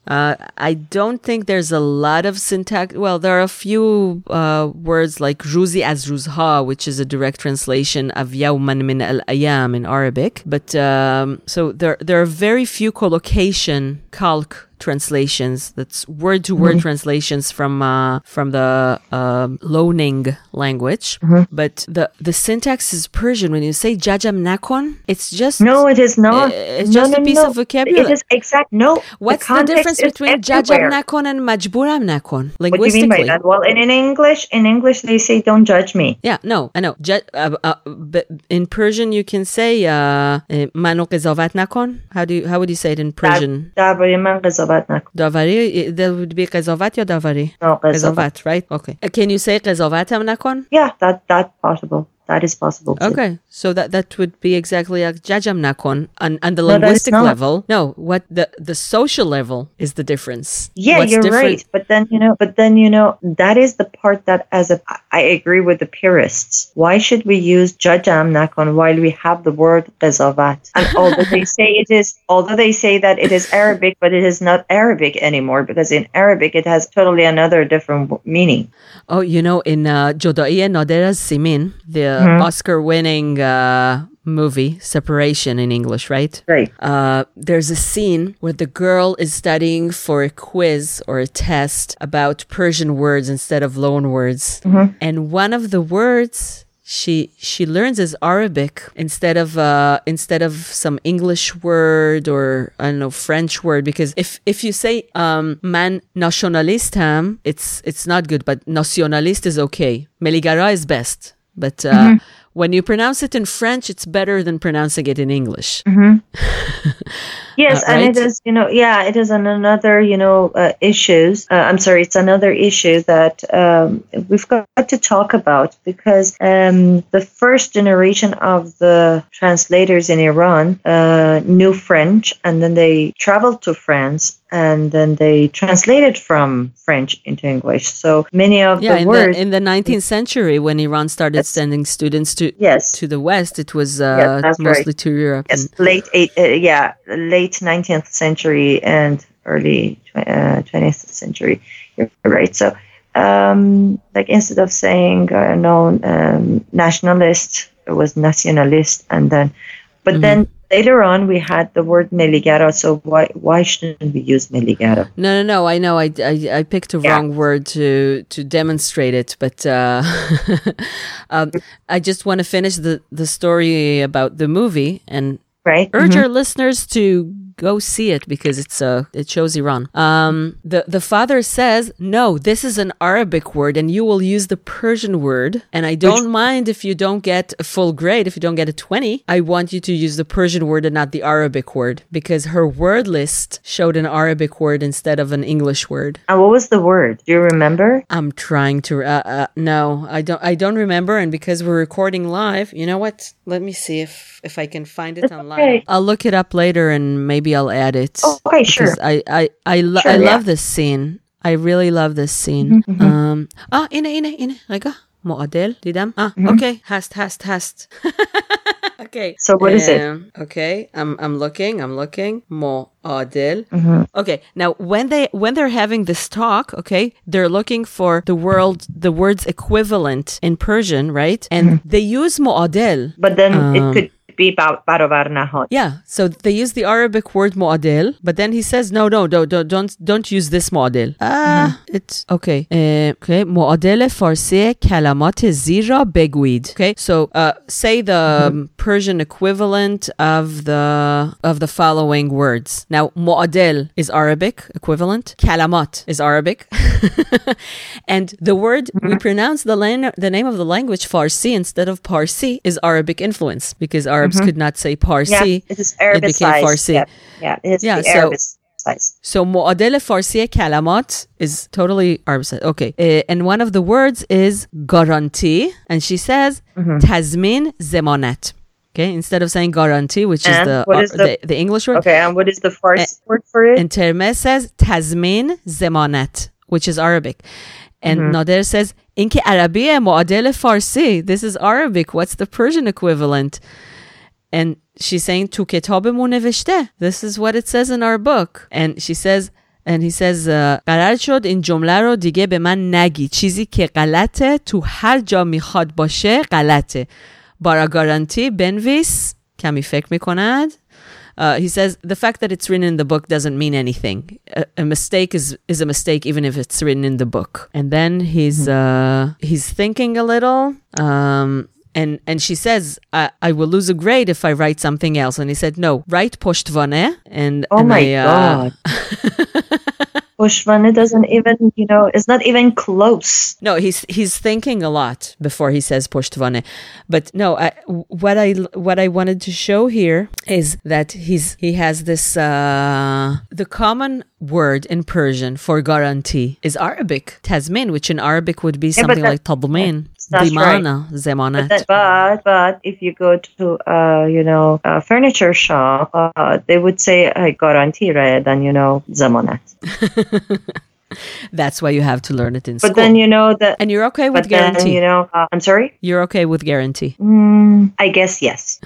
S1: Uh, I don't think there's a lot of syntax. Well, there are a few uh, words like ruzi as ruzha, which is a direct translation of yawman min al ayam in Arabic. But um, so there there are very few collocation calc translations. That's word to word translations from uh, from the um, loaning language. But the the syntax is Persian. When you say jajam nakon, it's just
S3: No, it is not.
S1: Uh, it's
S3: No,
S1: just
S3: no,
S1: a piece
S3: no.
S1: of vocabulary.
S3: It is exact. No.
S1: What's the,
S3: context
S1: difference between jajam nakon and majburam nakon? Linguistically.
S3: What do you mean by that? Well, in, in English, in English, they say, "Don't judge me."
S1: Yeah, no, I know. Ju- uh, uh, but in Persian, you can say uh, eh, mano qizovat nakon. How do you, how would you say it in Persian?
S3: درباره من قضاوت نکن.
S1: Davari, eh, that would be qizovat or davari?
S3: No, قضاوت.
S1: Qizovat, right? Okay. Uh, can you say qizovatam nakon?
S3: Yeah, that that's possible. That is possible. Too.
S1: Okay, so that that would be exactly like jajam nakon on, on the
S3: No,
S1: linguistic level. No, what the the social level is the difference.
S3: Yeah,
S1: What's
S3: you're
S1: different-
S3: right. But then you know, but then you know, that is the part that, as a, I agree with the purists. Why should we use jajam nakon while we have the word qazavat? And although they say it is, although they say that it is Arabic, but it is not Arabic anymore because in Arabic it has totally another different meaning.
S1: Oh, you know, in uh, Jodaiya Nader Simin, the
S3: Mm-hmm.
S1: Oscar-winning uh, movie Separation in English, right?
S3: Right.
S1: Uh, there's a scene where the girl is studying for a quiz or a test about Persian words instead of loan words, and one of the words she she learns is Arabic instead of uh, instead of some English word or I don't know French word because if if you say um, man nationalistam it's it's not good but nationalist is okay meligara is best but uh, when you pronounce it in French it's better than pronouncing it in English
S3: Yes,
S1: Uh,
S3: and
S1: right?
S3: it is, you know, yeah, it is an another, you know, uh, issues. Uh, I'm sorry, it's another issue that um, we've got to talk about because um, the first generation of the translators in Iran uh, knew French, and then they traveled to France. And then they translated from French into English. So many of
S1: Yeah,
S3: the
S1: in
S3: words,
S1: the in the 19th century, when Iran started sending students to
S3: yes,
S1: to the West, it was uh,
S3: Yes, that's right.
S1: mostly to Europe.
S3: Yes, late eight, uh, yeah, late nineteenth century and early uh, twentieth century. You're right. So, um, like instead of saying uh, no um, nationalist, it was nationalist, and then, but
S1: Mhm.
S3: then later on we had the word meligara. So why why shouldn't we use meligara?
S1: No, no, no. I know. I, I, I picked a
S3: Yeah.
S1: wrong word to to demonstrate it, but uh, um, I just want to finish the the story about the movie and
S3: Right?
S1: urge
S3: Mhm.
S1: our listeners to go see it because it's uh it shows Iran. Um the the father says, "No, this is an Arabic word and you will use the Persian word and I don't mind if you don't get a full grade, if you don't get a 20. I want you to use the Persian word and not the Arabic word because her word list showed an Arabic word instead of an English word."
S3: And what was the word? Do you remember?
S1: I'm trying to uh, uh no, I don't I don't remember and because we're recording live, you know what? Let me see if if I can find it
S3: It's
S1: online.
S3: okay.
S1: I'll look it up later and maybe maybe I'll add it.
S3: Oh, okay, sure.
S1: I I I, lo-
S3: sure,
S1: I
S3: yeah.
S1: love this scene. I really love this scene. Mm-hmm. mm-hmm. Um, ah, ine, ine, ine. רגע, מועדל, דידם. Ah, ah mm-hmm. okay. Hast, hast, hast. okay.
S3: So what um, is it?
S1: Um, okay, I'm I'm looking. I'm looking. Mo'adel.
S3: Mm-hmm.
S1: Okay. Now, when they when they're having this talk, okay, they're looking for the world the words equivalent in Persian, right? And mm-hmm. they use mo'adel.
S3: But then
S1: um,
S3: it could um, be ba- barobar nahod.
S1: Yeah, so they use the Arabic word mu'adil, but then he says, no, no, don't, don't, don't, don't use this mu'adil. Ah, it's okay. Uh, okay, mu'adil farsi kalamat zir ra beguid. Okay, so uh, say the um, Persian equivalent of the of the following words. Now, mu'adil is Arabic equivalent. Kalamat is Arabic, and the word we pronounce the lan- the name of the language Farsi instead of Parsi is Arabic influence because Arabs could not say Parsi.
S3: Yeah, it is Arabic
S1: became Farsi.
S3: Yeah, yeah, it is
S1: Yeah,
S3: the
S1: so-
S3: Arabic.
S1: So mu'adil farsi kalamat is totally Arab. Okay. Uh, and one of the words is guarantee. And she says
S3: Mm-hmm.
S1: tazmin zemanat. Okay. Instead of saying guarantee, which is
S3: And
S1: the,
S3: what
S1: uh,
S3: is the-
S1: the, the English word.
S3: Okay, and what is the first word for it?
S1: And Termeh says tazmin zemanat, which is Arabic. And
S3: Mm-hmm.
S1: Nader says inki Arabiya mu'adil farsi. This is Arabic. What's the Persian equivalent? And she's saying to kitabemon nevishte. This is what it says in our book. And she says and he says uh, قرار شد این جمله رو دیگه به من نگی چیزی که غلطه تو هر جا میخواد باشه غلطه برا گارانتی بنویس کمی فکر میکند uh, he says the fact that it's written in the book doesn't mean anything. A, a mistake is is a mistake even if it's written in the book. And then he's uh, he's thinking a little. Um, and and she says, I, I will lose a grade if I write something else. And he said, No, write poshtvane. And
S3: oh
S1: and
S3: my
S1: I, uh,
S3: god. Bushvane doesn't even, you know, it's not even close.
S1: No, he's he's thinking a lot before he says poshtvane. But no, I, what I what I wanted to show here is that he's he has this uh, the common word in Persian for guarantee is Arabic tazmin, which in Arabic would be
S3: Yeah,
S1: something
S3: that-
S1: like tadmin,
S3: that's right.
S1: zemanat.
S3: But, but but if you go to uh you know a furniture shop, uh, they would say I guarantee rather than you know zamanat.
S1: That's why you have to learn it in
S3: But
S1: school.
S3: then you know that.
S1: and you're okay with
S3: But then
S1: guarantee.
S3: you know, uh, I'm sorry.
S1: you're okay with guarantee.
S3: Mm, I guess yes.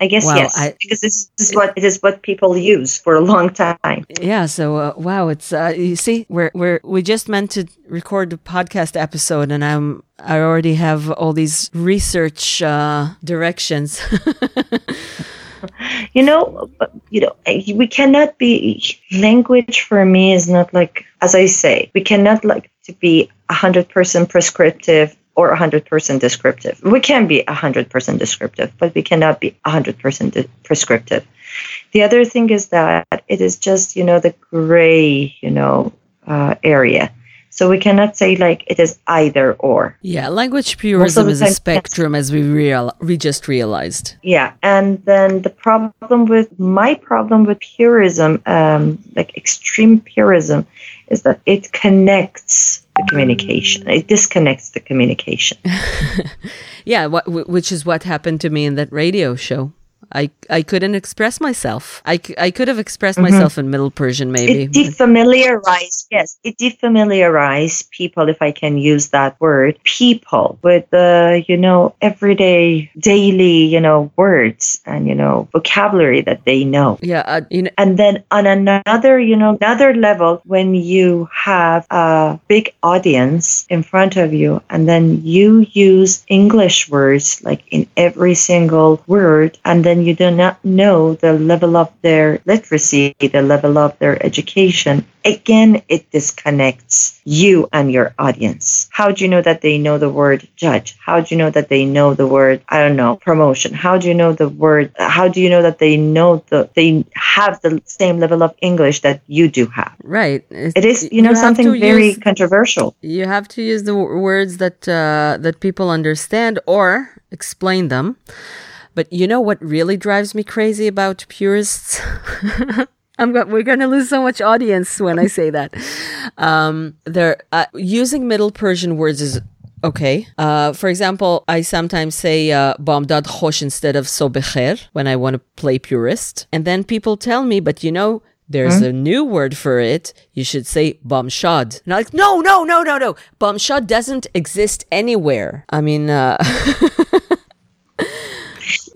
S3: I guess
S1: Wow,
S3: yes
S1: I-
S3: because this is what it is what people use for a long time.
S1: Yeah, so uh, wow, it's uh, you see, we're we're we just meant to record a podcast episode, and I'm I already have all these research uh, directions.
S3: You know, you know, we cannot be language for me is not like as I say, we cannot like to be hundred percent prescriptive or hundred percent descriptive. We can be hundred percent descriptive, but we cannot be hundred percent prescriptive. The other thing is that it is just you know the gray you know uh, area. So we cannot say like it is either or.
S1: Yeah, language purism is a
S3: time, yes.
S1: spectrum, as we real we just realized.
S3: Yeah, and then the problem with my problem with purism, um, like extreme purism, is that it connects the communication. It disconnects the communication.
S1: Yeah, what, which is what happened to me in that radio show. I I couldn't express myself. I, I could have expressed myself in Middle Persian, maybe.
S3: Mm-hmm. It defamiliarized, yes, it defamiliarized people, if I can use that word, people with the, you know, everyday, daily, you know, words and, you know, vocabulary that they know.
S1: yeah, uh, you know,
S3: And then on another, you know, another level, when you have a big audience in front of you, and then you use English words like in every single word, and then you do not know the level of their literacy, the level of their education, again, it disconnects you and your audience. How do you know that they know the word judge? How do you know that they know the word, I don't know, promotion? How do you know the word, how do you know that they know the, they have the same level of English that you do have?
S1: right.
S3: It is, you know,
S1: have
S3: something very
S1: use-
S3: controversial.
S1: you have to use the w- words that uh, that people understand or explain them. But you know what really drives me crazy about purists? I'm go- we're going to lose so much audience when I say that. Um, they're uh, using Middle Persian words is okay. Uh, for example, I sometimes say uh, "Bomdad khosh" instead of "Sobecher" when I want to play purist, and then people tell me, "But you know." There's a new word for it. You should say bumshad. And I'm like, no, no, no, no, no. Bumshad doesn't exist anywhere. I mean, uh,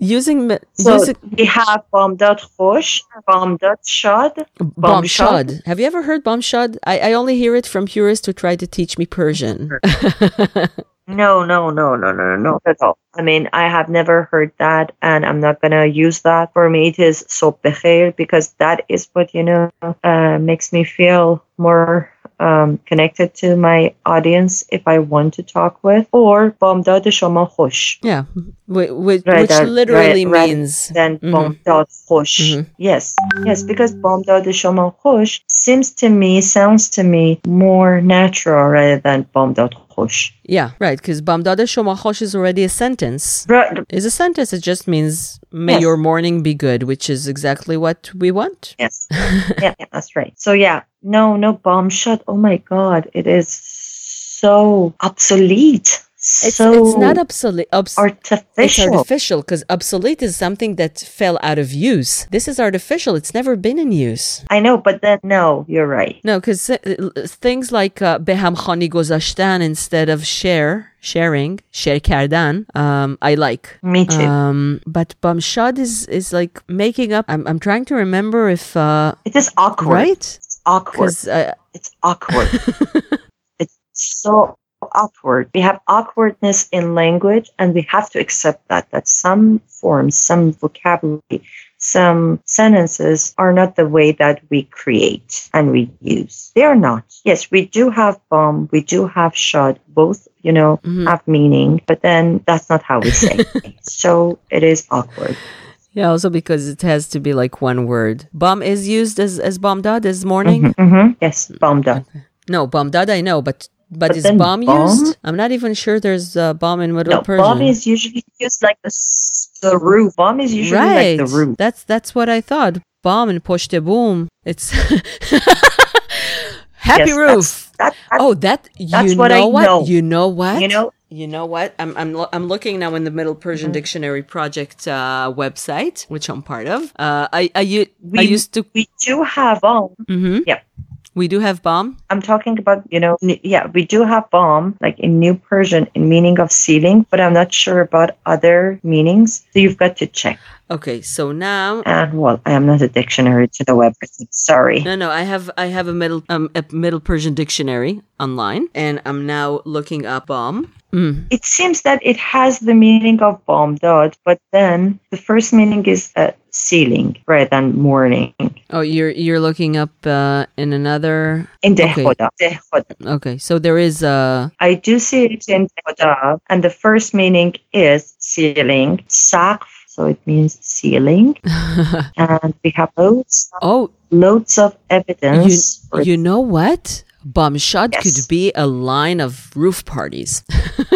S1: using,
S3: So
S1: using
S3: we have Bomdad Khosh, Bomdad Shad,
S1: bumshad. Have you ever heard bumshad? I, I only hear it from purists who try to teach me Persian.
S3: No, no, no, no, no, no, at all. I mean, I have never heard that, and I'm not gonna use that. For me, it is sobbecher because that is what you know uh, makes me feel more um, connected to my audience if I want to talk with. Or bomdad shoma khosh.
S1: Yeah, whi- whi- which,
S3: Right, that-
S1: literally
S3: right,
S1: means
S3: Then
S1: Mhm.
S3: khosh.
S1: Mhm.
S3: Yes, yes, because bomdad shoma khosh seems to me, sounds to me more natural rather than bomdad khosh.
S1: yeah, right. Because bamdada shomachosh is already a sentence.
S3: Right,
S1: Is a sentence. It just means may
S3: Yes.
S1: your morning be good, which is exactly what we want.
S3: Yes. yeah, yeah, that's right. So yeah, no, no bomb shot. Oh my god, it is so obsolete.
S1: It's
S3: so
S1: it's not obsolete. Obs- It's
S3: artificial.
S1: artificial because obsolete is something that fell out of use. This is artificial. It's never been in use.
S3: I know, but then no, you're right.
S1: No, because things like uh, beham khani gozashtan instead of share, sharing, share kardan, um, I like.
S3: Me too.
S1: Um, but bamshad is is like making up. I'm I'm trying to remember if uh,
S3: it is awkward.
S1: right
S3: awkward.
S1: uh,
S3: It's awkward. it's so awkward. We have awkwardness in language, and we have to accept that that some forms, some vocabulary, some sentences are not the way that we create and we use. They are not. Yes, we do have bomb, we do have shot, both, you know,
S1: Mhm.
S3: have meaning, but then that's not how we say. so it is awkward.
S1: Yeah, also because it has to be like one word. Bam is used as as bomdad this morning.
S3: hmm Yes, bombed up.
S1: No, bomdad I know, but but,
S3: But
S1: is
S3: then
S1: bomb,
S3: bomb?
S1: used? I'm not even sure there's a bomb in Middle
S3: No,
S1: Persian.
S3: bomb is usually used like the, the roof. Bomb is usually
S1: right.
S3: like the roof.
S1: That's that's what I thought. Bomb and poshte boom. It's happy
S3: Yes,
S1: roof.
S3: That, that,
S1: Oh, that you
S3: that's
S1: know
S3: what I
S1: what?
S3: know.
S1: You know what?
S3: You know-
S1: You know what? I'm I'm lo- I'm looking now in the Middle Persian
S3: Mm-hmm.
S1: Dictionary Project uh, website, which I'm part of. Uh, I I, u- I
S3: We-
S1: used to.
S3: we do have bomb.
S1: hmm
S3: Yeah.
S1: We do have bomb.
S3: I'm talking about, you know, n- yeah, we do have bomb, like in New Persian, in meaning of ceiling, but I'm not sure about other meanings. So you've got to check.
S1: Okay, so now
S3: And well, I am not a dictionary to the website. Sorry.
S1: No, no, I have I have a middle um a Middle Persian dictionary online, and I'm now looking up bomb. Mm.
S3: It seems that it has the meaning of bomb dot, but then the first meaning is uh, ceiling rather than morning.
S1: Oh, you're you're looking up uh, in another.
S3: In
S1: Okay.
S3: Dehkhoda. Dehkhoda.
S1: Okay, so there is uh
S3: I do see it in Dehkhoda, and the first meaning is ceiling. Saqf, so it means ceiling. and we have loads,
S1: oh
S3: loads of evidence. for
S1: you know what? Bamshad
S3: Yes.
S1: could be a line of roof parties.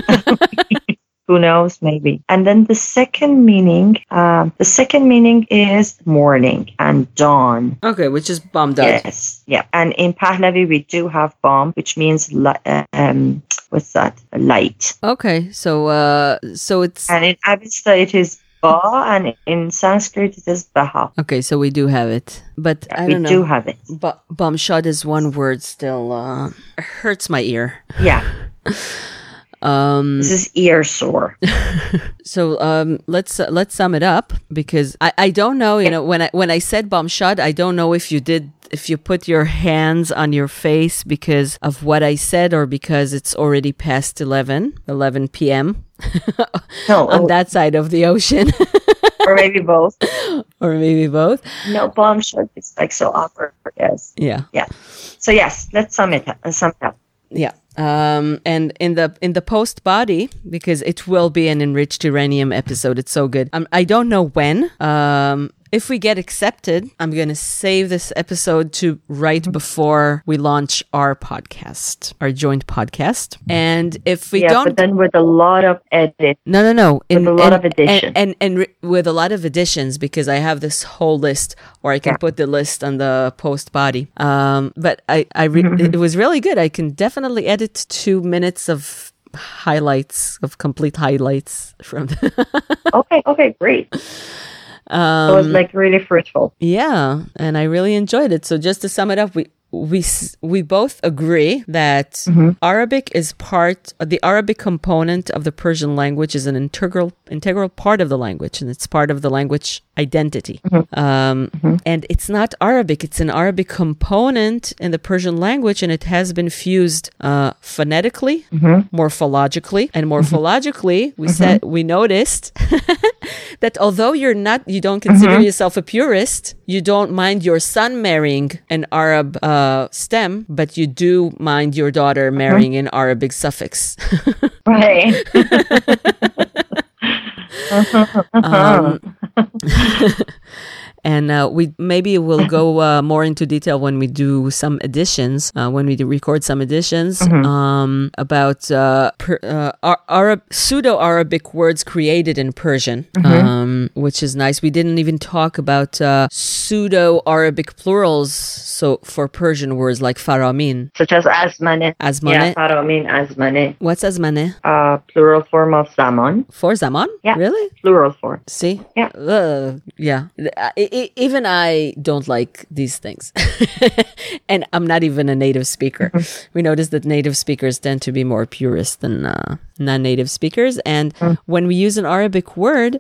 S3: Who knows? Maybe. And then the second meaning, um, the second meaning is morning and dawn.
S1: okay, which is Bamdad.
S3: Yes. Yeah. And in Pahlavi, we do have bomb, which means li- um, what's that? Light.
S1: Okay, so uh, so it's
S3: And in Avesta, it is ba, and in Sanskrit, it is baha.
S1: okay. So we do have it, but I
S3: we
S1: don't know.
S3: do have it.
S1: But Bamshad is one word still uh, hurts my ear.
S3: Yeah.
S1: Um,
S3: This is ear sore.
S1: so um, let's uh, let's sum it up because I, I don't know. You know, when I when I said Bamshad, I don't know if you did if you put your hands on your face because of what I said or because it's already past 11, 11 p.m.
S3: No,
S1: on
S3: oh,
S1: that side of the ocean,
S3: or maybe both.
S1: or maybe both.
S3: No, bomb shot is like so awkward. Yes.
S1: Yeah.
S3: Yeah. So yes, let's sum it up. Uh, sum it up.
S1: Yeah. Um, and in the in the post body because it will be an enriched Iranium episode. It's so good. Um, I don't know when. Um, if we get accepted, I'm gonna save this episode to right before we launch our podcast, our joint podcast. And if we
S3: yeah,
S1: don't,
S3: but then with a lot of edit.
S1: no, no, no.
S3: With a lot of addition.
S1: And, and, and re- with a lot of additions because I have this whole list, or I can
S3: Yeah.
S1: put the list on the post body. Um, but I, I re-
S3: Mm-hmm.
S1: it was really good. I can definitely edit two minutes of highlights of complete highlights from the,
S3: Okay, okay, great.
S1: um,
S3: it was like really fruitful.
S1: yeah, and I really enjoyed it. So just to sum it up, we we we both agree that
S3: Mm-hmm.
S1: Arabic is part the Arabic component of the Persian language is an integral integral part of the language and it's part of the language identity.
S3: Mm-hmm.
S1: Um, And it's not Arabic; it's an Arabic component in the Persian language, and it has been fused uh, phonetically,
S3: Mm-hmm.
S1: morphologically, and morphologically. We said we noticed that although you're not, you don't consider
S3: Mm-hmm.
S1: yourself a purist, you don't mind your son marrying an Arab uh, stem, but you do mind your daughter
S3: Mm-hmm.
S1: marrying an Arabic suffix.
S3: Right.
S1: um, and uh, we maybe we'll go uh, more into detail when we do some editions, uh, when we do record some editions um, about uh, per, uh, Arab pseudo Arabic words created in Persian, um, which is nice. We didn't even talk about uh, pseudo Arabic plurals, so for Persian words like faramin,
S3: Such as asmane.
S1: Azmane.
S3: Yeah, faramin, asmane.
S1: What's azmane?
S3: Uh, plural form of zaman.
S1: For zaman?
S3: Yeah.
S1: Really?
S3: Plural form.
S1: See?
S3: Yeah.
S1: Yeah. I, I- even I don't like these things. and I'm not even a native speaker. Mm-hmm. We notice that native speakers tend to be more purist than uh, non native speakers. And mm. when we use an Arabic word,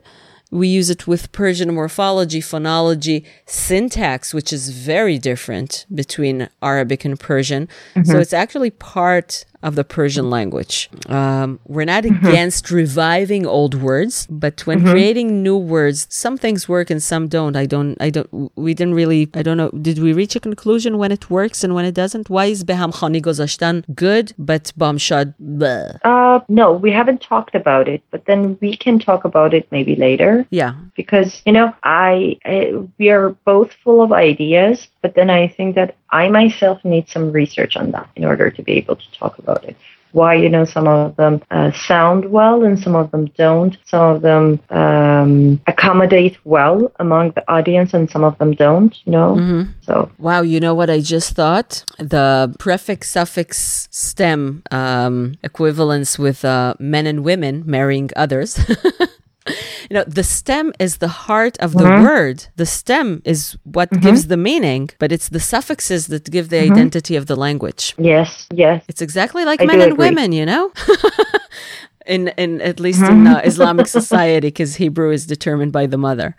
S1: we use it with Persian morphology, phonology, syntax, which is very different between Arabic and Persian. So mm-hmm. it's actually part of the Persian language. Um, we're not against reviving old words, but when creating new words, some things work and some don't. I don't, I don't, we didn't really, I don't know, did we reach a conclusion when it works and when it doesn't? Why is Beham Khani Gozashtan good, but Bamshad, bleh?
S3: Uh, no, we haven't talked about it, but then we can talk about it maybe later
S1: Yeah.
S3: because you know I, I we are both full of ideas, but then I think that I myself need some research on that in order to be able to talk about it. Why you know some of them uh, sound well and some of them don't. Some of them um, accommodate well among the audience and some of them don't. You know, so
S1: Wow, you know what I just thought? The prefix suffix stem um, equivalence with uh, men and women marrying others. you know, the stem is the heart of the word. The stem is what gives the meaning, but it's the suffixes that give the identity of the language.
S3: yes, yes,
S1: It's exactly like
S3: I
S1: men and
S3: agree.
S1: women, you know? in in at least in uh, Islamic society cuz Hebrew is determined by the mother.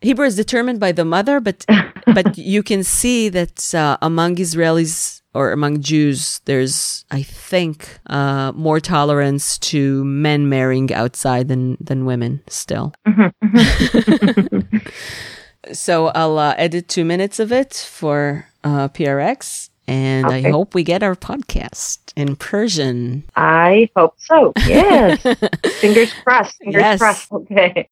S1: Hebrew is determined by the mother, but but you can see that uh, among Israelis or among Jews, there's I think uh, more tolerance to men marrying outside than than women still. so I'll uh, edit two minutes of it for uh, PRX, and I hope we get our podcast in Persian.
S3: I hope so. Yes, fingers crossed. Fingers
S1: Yes.
S3: crossed. Okay.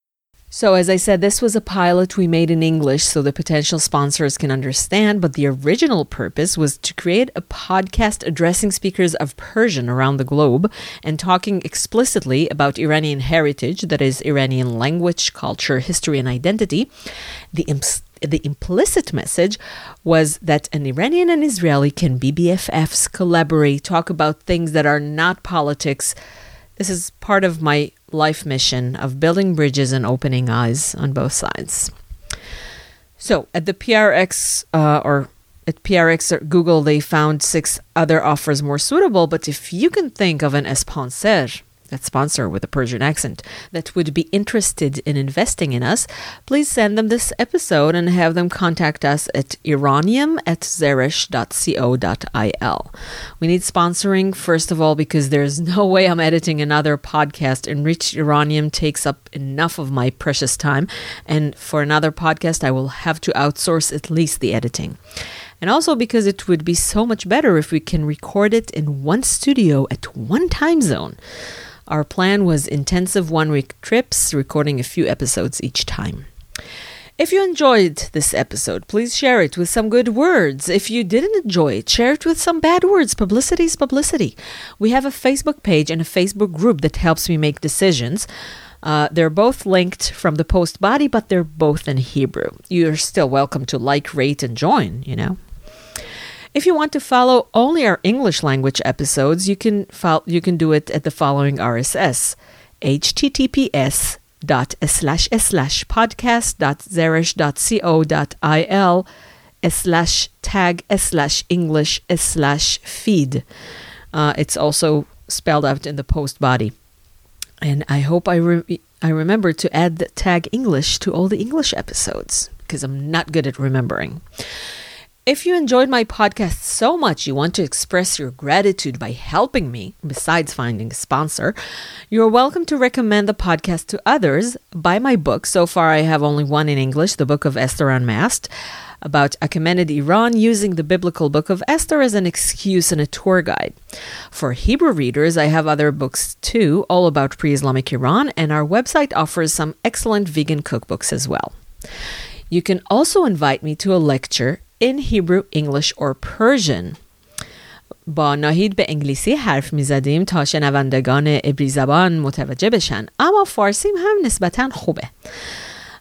S1: So, as I said, this was a pilot we made in English so the potential sponsors can understand, but the original purpose was to create a podcast addressing speakers of Persian around the globe and talking explicitly about Iranian heritage, that is, Iranian language, culture, history, and identity. The imp- the implicit message was that an Iranian and Israeli can be BFFs, collaborate, talk about things that are not politics. This is part of my life mission of building bridges and opening eyes on both sides. So at the PRX uh, or at PRX or Google, they found six other offers more suitable. But if you can think of an esponsor, that sponsor with a Persian accent, that would be interested in investing in us, please send them this episode and have them contact us at iranium at zeresh.co.il. We need sponsoring, first of all, because there's no way I'm editing another podcast. Enriched Iranium takes up enough of my precious time, and for another podcast, I will have to outsource at least the editing and also because it would be so much better if we can record it in one studio at one time zone. Our plan was intensive one week trips, recording a few episodes each time. If you enjoyed this episode, please share it with some good words. If you didn't enjoy it, share it with some bad words. Publicity is publicity. We have a Facebook page and a Facebook group that helps me make decisions. Uh, they're both linked from the post body, but they're both in Hebrew. You're still welcome to like, rate, and join, you know. If you want to follow only our English language episodes, you can fo- you can do it at the following RSS: https dot slash slash podcast dot zeresh dot co dot il slash tag slash English slash feed. Uh, it's also spelled out in the post body, and I hope I re- I remember to add the tag English to all the English episodes because I'm not good at remembering. If you enjoyed my podcast so much you want to express your gratitude by helping me, besides finding a sponsor, you're welcome to recommend the podcast to others. Buy my book. So far, I have only one in English, the book of Esther Unmasked, about Achaemenid Iran using the biblical book of Esther as an excuse and a tour guide. For Hebrew readers, I have other books too, all about pre Islamic Iran, and our website offers some excellent vegan cookbooks as well. You can also invite me to a lecture in Hebrew, English or Persian. با ناهید به انگلیسی حرف می زدیم تا شنوندگان عبری زبان متوجه بشن اما فارسیم هم نسبتا خوبه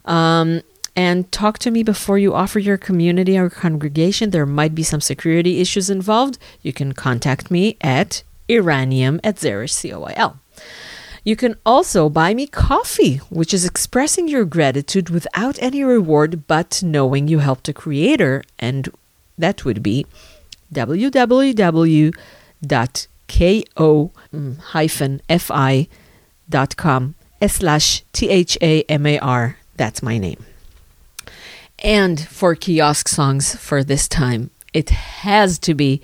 S1: um, and talk to me before you offer your community or congregation. There might be some security issues involved. You can contact me at iranium at zeresh.co.il. You can also buy me coffee, which is expressing your gratitude without any reward but knowing you helped a creator, and that would be www.ko-fi.com slash T-H-A-M-A-R. That's my name. And for kiosk songs for this time, it has to be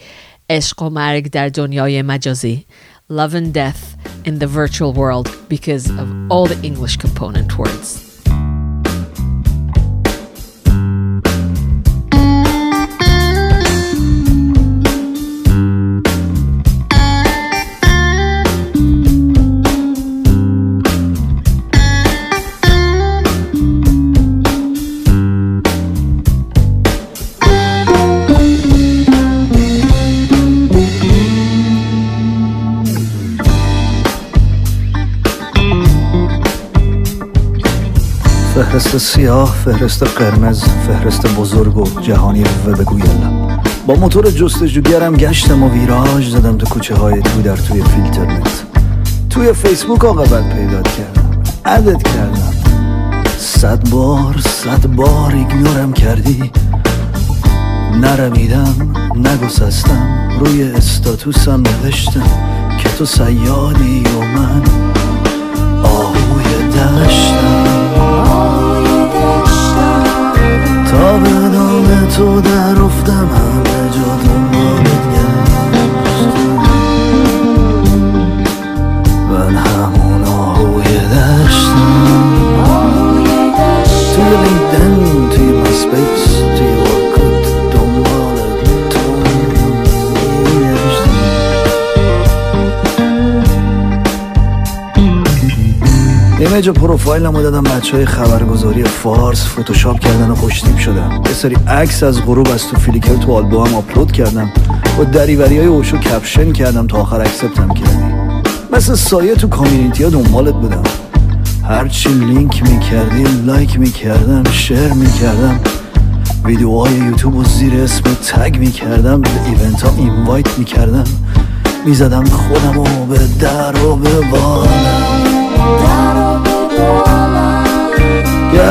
S1: Eshkomarek Dar Donyay Majazi love and death in the virtual world because of all the English component words.
S4: فهرست سیاه فهرست قرمز فهرست بزرگ و جهانی و بگو با موتور جستجوگرم گشتم و ویراژ زدم تو کوچه های تو در توی فیلترنت. توی فیسبوک آقابت پیدا کردم. عدد کردم. صد بار صد بار ایگنورم کردی. نرمیدم نگسستم. روی استاتوسم نوشتم که تو سیادی و من آهوی دشتم. تا به تو در افتم همه جا دنبالت گشتم. من همون آهوی دشتم. توی لیدن توی مسپیس همه جا پروفایلمو دادم بچه های خبرگزاری فارس فتوشاپ کردن و خوشتیپ شدم یه سری عکس از غروب از تو فلیکر تو آلبوم آپلود کردم. با دریوری های اوشو کپشن کردم تا آخر اکسپتم کردی. مثل سایه تو کامیونیتی ها دنبالت بودم. هرچی لینک می‌کردی لایک می‌کردم شیر می‌کردم. ویدیوهای یوتیوب و زیر اسم تگ می‌کردم به ایونت ها اینوایت می‌کردم. می‌زدم خودم و به در و به بالم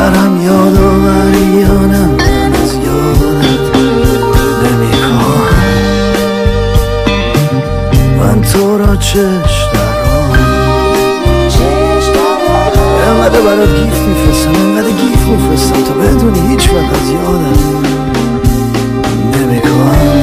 S4: گرم یادآوری یانم من از یادت نمی‌کنم من تو را چش دارم. انقدر برات گیف میفرستم انقدر گیف میفرستم تا بدونی هیچ وقت از یادم نمی‌کنم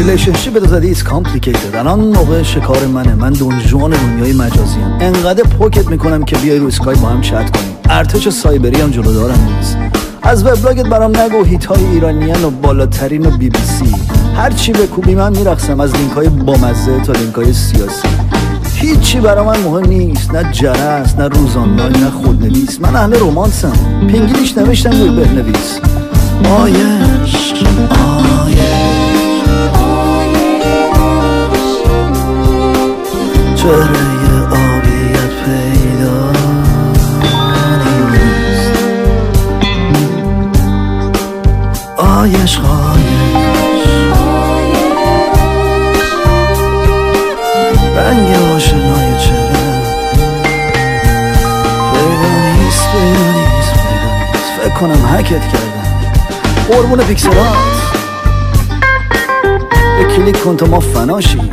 S4: ریلیشنشیپ زدی ایز کامپلیکیتد الان موقع شکار منه. من دونجوان دنیای مجازی هم انقدر پوکت می‌کنم که بیای رو اسکای با هم چت کنیم. ارتش سایبری هم جلو دارم نیست. از وبلاگت برام نگو. هیت های ایرانیان و بالاترین و بی بی سی. هر چی بکوبی من میرقصم. از لینک های بامزه تا لینک های سیاسی. هیچی برا من مهم نیست. نه جرس نه روزانمای نه خودنویس. من اهل رومانسم. پینگلیش نوشتم روی بنویس آیش آیش. چهره آبیت پیدا نیست آیش خایش رنگ آشنای چهره. پیدا نیست پیدا کنم حکت کردم. قربون پیکسلات. کلیک کن تا ما فناشیم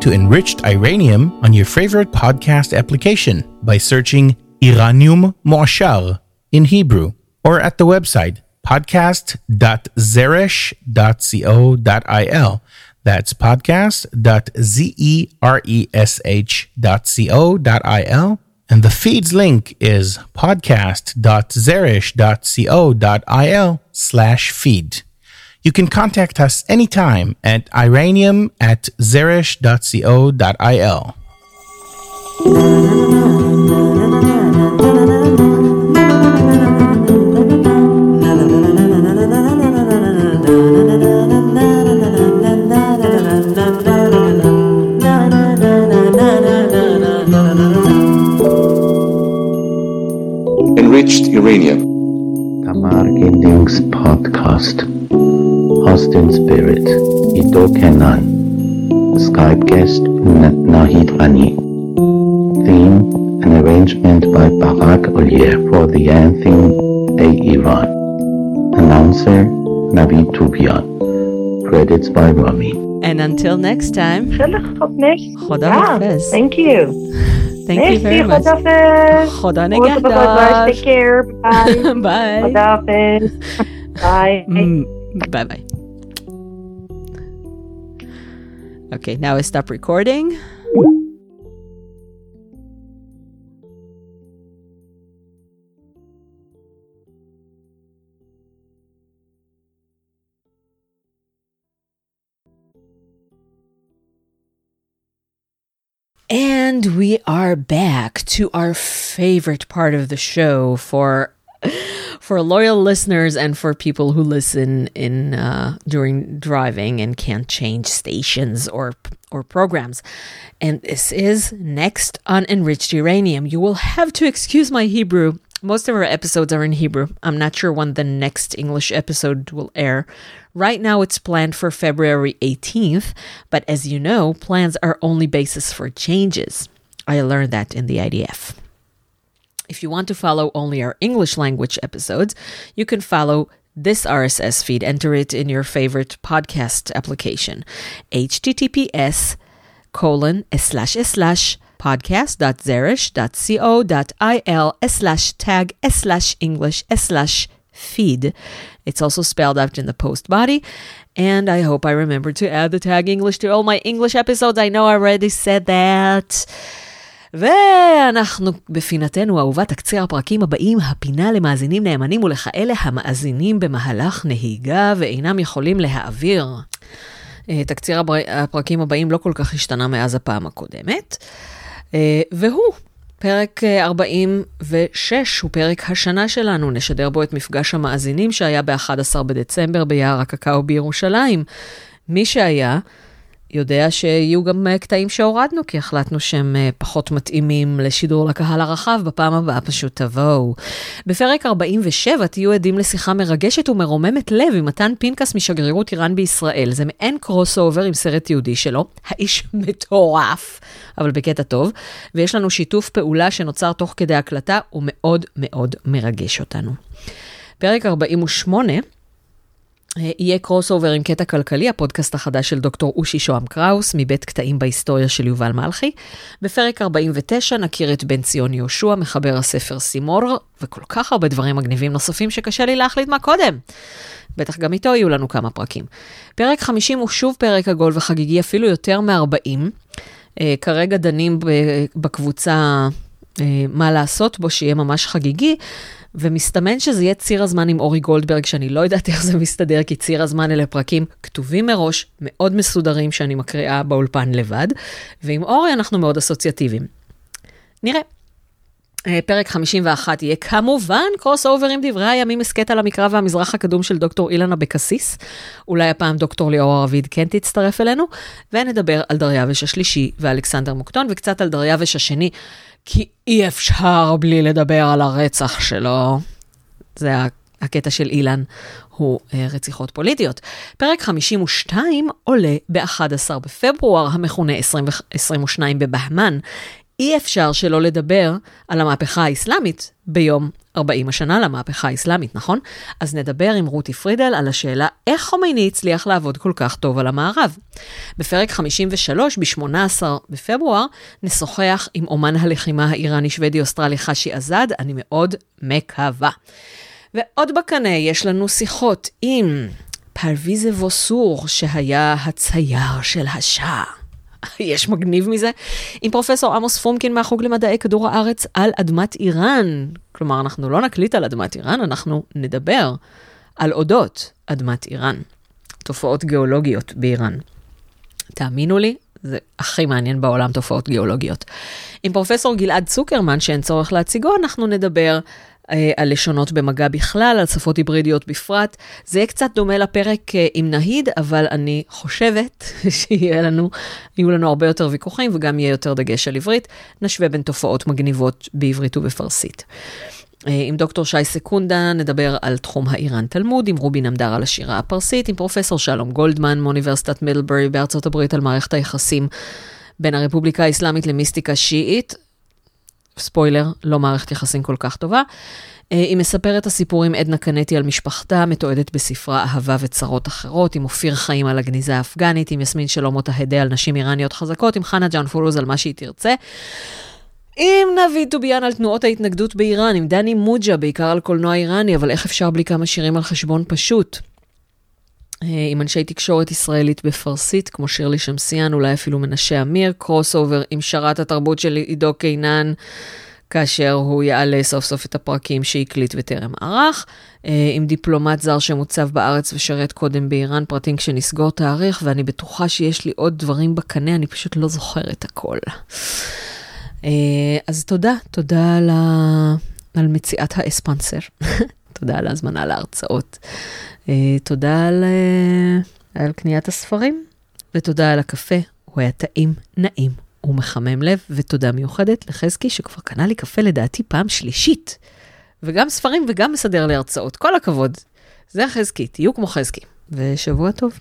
S5: to Enriched Iranium on your favorite podcast application by searching Iranium Moashar in Hebrew or at the website podcast.zeresh.co.il. That's podcast.zeresh.co.il. And the feed's link is podcast.zeresh.co.il slash feed. You can contact us anytime at iranium at zeresh.co.il.
S2: Enriched Iranium.
S6: Thamar Gindin's Podcast. Austin Spirit, Ito Kenan, Skype guest Nahid Rani. Theme, an arrangement by Barak Olier for the anthem Eivan. Announcer, Nabi Tubian. Credits by Rami.
S1: And until next time. Khoda
S3: yeah, Thank you.
S1: Thank Merci, you very much.
S3: Godafes.
S1: Goda.
S3: Take care. Bye.
S1: Bye.
S3: Godafes. Bye.
S1: Mm, bye bye. Okay, now I stop recording. And we are back to our favorite part of the show for for loyal listeners and for people who listen in uh, during driving and can't change stations or or programs. And this is next on enriched Iranium. You will have to excuse my Hebrew. Most of our episodes are in Hebrew. I'm not sure when the next English episode will air. Right now, it's planned for February 18th, but as you know, plans are only basis for changes. I learned that in the IDF. If you want to follow only our English language episodes, you can follow this RSS feed. Enter it in your favorite podcast application. https colon slash slash podcast.zeresh.co.il slash tag slash English slash feed. It's also spelled out in the post body. And I hope I remember to add the tag English to all my English episodes. I know I already said that. ואנחנו בפינתנו האהובה, תקציר הפרקים הבאים, הפינה למאזינים נאמנים ולכאלה המאזינים במהלך נהיגה ואינם יכולים להעביר. אה, תקציר הפרקים הבאים לא כל כך השתנה מאז הפעם הקודמת. אה, והוא פרק 46 אה, הוא פרק השנה שלנו, נשדר בו את מפגש המאזינים שהיה ב-11 בדצמבר ביער הקקאו בירושלים. מי שהיה, יודע שיהיו גם אה, קטעים שהורדנו, כי החלטנו שהם אה, פחות מתאימים לשידור לקהל הרחב, בפעם הבאה פשוט תבואו. בפרק 47 תהיו עדים לשיחה מרגשת ומרוממת לב עם מתן פנקס משגרירות איראן בישראל. זה מעין קרוס אובר עם סרט יהודי שלו, האיש מטורף, אבל בקטע טוב, ויש לנו שיתוף פעולה שנוצר תוך כדי הקלטה, הוא מאוד מאוד מרגש אותנו. פרק 48, אה, יהיה קרוס אובר עם קטע כלכלי, הפודקאסט החדש של דוקטור אושי שוהם קראוס, מבית קטעים בהיסטוריה של יובל מלכי. בפרק 49 נכיר את בן ציון יהושע, מחבר הספר סימור, וכל כך הרבה דברים מגניבים נוספים שקשה לי להחליט מה קודם. בטח גם איתו יהיו לנו כמה פרקים. פרק 50 הוא שוב פרק עגול וחגיגי, אפילו יותר מ-40. Uh, כרגע דנים בקבוצה uh, מה לעשות בו, שיהיה ממש חגיגי. ומסתמן שזה יהיה ציר הזמן עם אורי גולדברג, שאני לא יודעת איך זה מסתדר, כי ציר הזמן אלה פרקים כתובים מראש, מאוד מסודרים, שאני מקריאה באולפן לבד, ועם אורי אנחנו מאוד אסוציאטיביים. נראה. אה, פרק 51 יהיה כמובן קרוס אובר עם דברי הימים הסכת על המקרא והמזרח הקדום של דוקטור אילן אבקסיס. אולי הפעם דוקטור ליאור ארביד כן תצטרף אלינו, ונדבר על דריווש השלישי ואלכסנדר מוקדון, וקצת על דריווש השני, כי אי אפשר בלי לדבר על הרצח שלו. זה הקטע של אילן, הוא אה, רציחות פוליטיות. פרק 52 עולה ב-11 בפברואר, המכונה 20, 22 בבהמן. אי אפשר שלא לדבר על המהפכה האסלאמית ביום 40 השנה למהפכה האסלאמית, נכון? אז נדבר עם רותי פרידל על השאלה איך חומייני הצליח לעבוד כל כך טוב על המערב. בפרק 53, ב-18 בפברואר, נשוחח עם אומן הלחימה האיראני-שוודי-אוסטרלי חשי עזד, אני מאוד מקווה. ועוד בקנה יש לנו שיחות עם פרוויזה ווסור, שהיה הצייר של השעה. יש מגניב מזה, עם פרופסור עמוס פומקין מהחוג למדעי כדור הארץ על אדמת איראן. כלומר, אנחנו לא נקליט על אדמת איראן, אנחנו נדבר על אודות אדמת איראן. תופעות גיאולוגיות באיראן. תאמינו לי, זה הכי מעניין בעולם, תופעות גיאולוגיות. עם פרופסור גלעד צוקרמן, שאין צורך להציגו, אנחנו נדבר על לשונות במגע בכלל, על שפות היברידיות בפרט. זה יהיה קצת דומה לפרק אה, עם נהיד, אבל אני חושבת שיהיו לנו, לנו הרבה יותר ויכוחים וגם יהיה יותר דגש על עברית. נשווה בין תופעות מגניבות בעברית ובפרסית. אה, עם דוקטור שי סקונדה נדבר על תחום האיראן תלמוד, עם רובי נמדר על השירה הפרסית, עם פרופסור שלום גולדמן מאוניברסיטת מידלברי בארצות הברית על מערכת היחסים בין הרפובליקה האסלאמית למיסטיקה שיעית. ספוילר, לא מערכת יחסים כל כך טובה. אה, היא מספרת הסיפורים עדנה קנטי על משפחתה, מתועדת בספרה אהבה וצרות אחרות, עם אופיר חיים על הגניזה האפגנית, עם יסמין שלום אותה על נשים איראניות חזקות, עם חנה ג'אן פולוז על מה שהיא תרצה. עם נביא טוביאן על תנועות ההתנגדות באיראן, עם דני מוג'ה, בעיקר על קולנוע איראני, אבל איך אפשר בלי כמה שירים על חשבון פשוט? אה, עם אנשי תקשורת ישראלית בפרסית, כמו שירלי שמסיאן, אולי אפילו מנשה אמיר, קרוס אובר עם שרת התרבות של עידו קינן, כאשר הוא יעלה סוף סוף את הפרקים שהקליט וטרם ערך, אה, עם דיפלומט זר שמוצב בארץ ושרת קודם באיראן, פרטים כשנסגור תאריך, ואני בטוחה שיש לי עוד דברים בקנה, אני פשוט לא זוכרת הכל. אה, אז תודה, תודה על, ה... על מציאת האספנסר. תודה על ההזמנה להרצאות. אה, תודה על, אה, על קניית הספרים, ותודה על הקפה, הוא היה טעים, נעים ומחמם לב, ותודה מיוחדת לחזקי שכבר קנה לי קפה לדעתי פעם שלישית. וגם ספרים וגם מסדר לי הרצאות. כל הכבוד. זה חזקי, תהיו כמו חזקי. ושבוע טוב.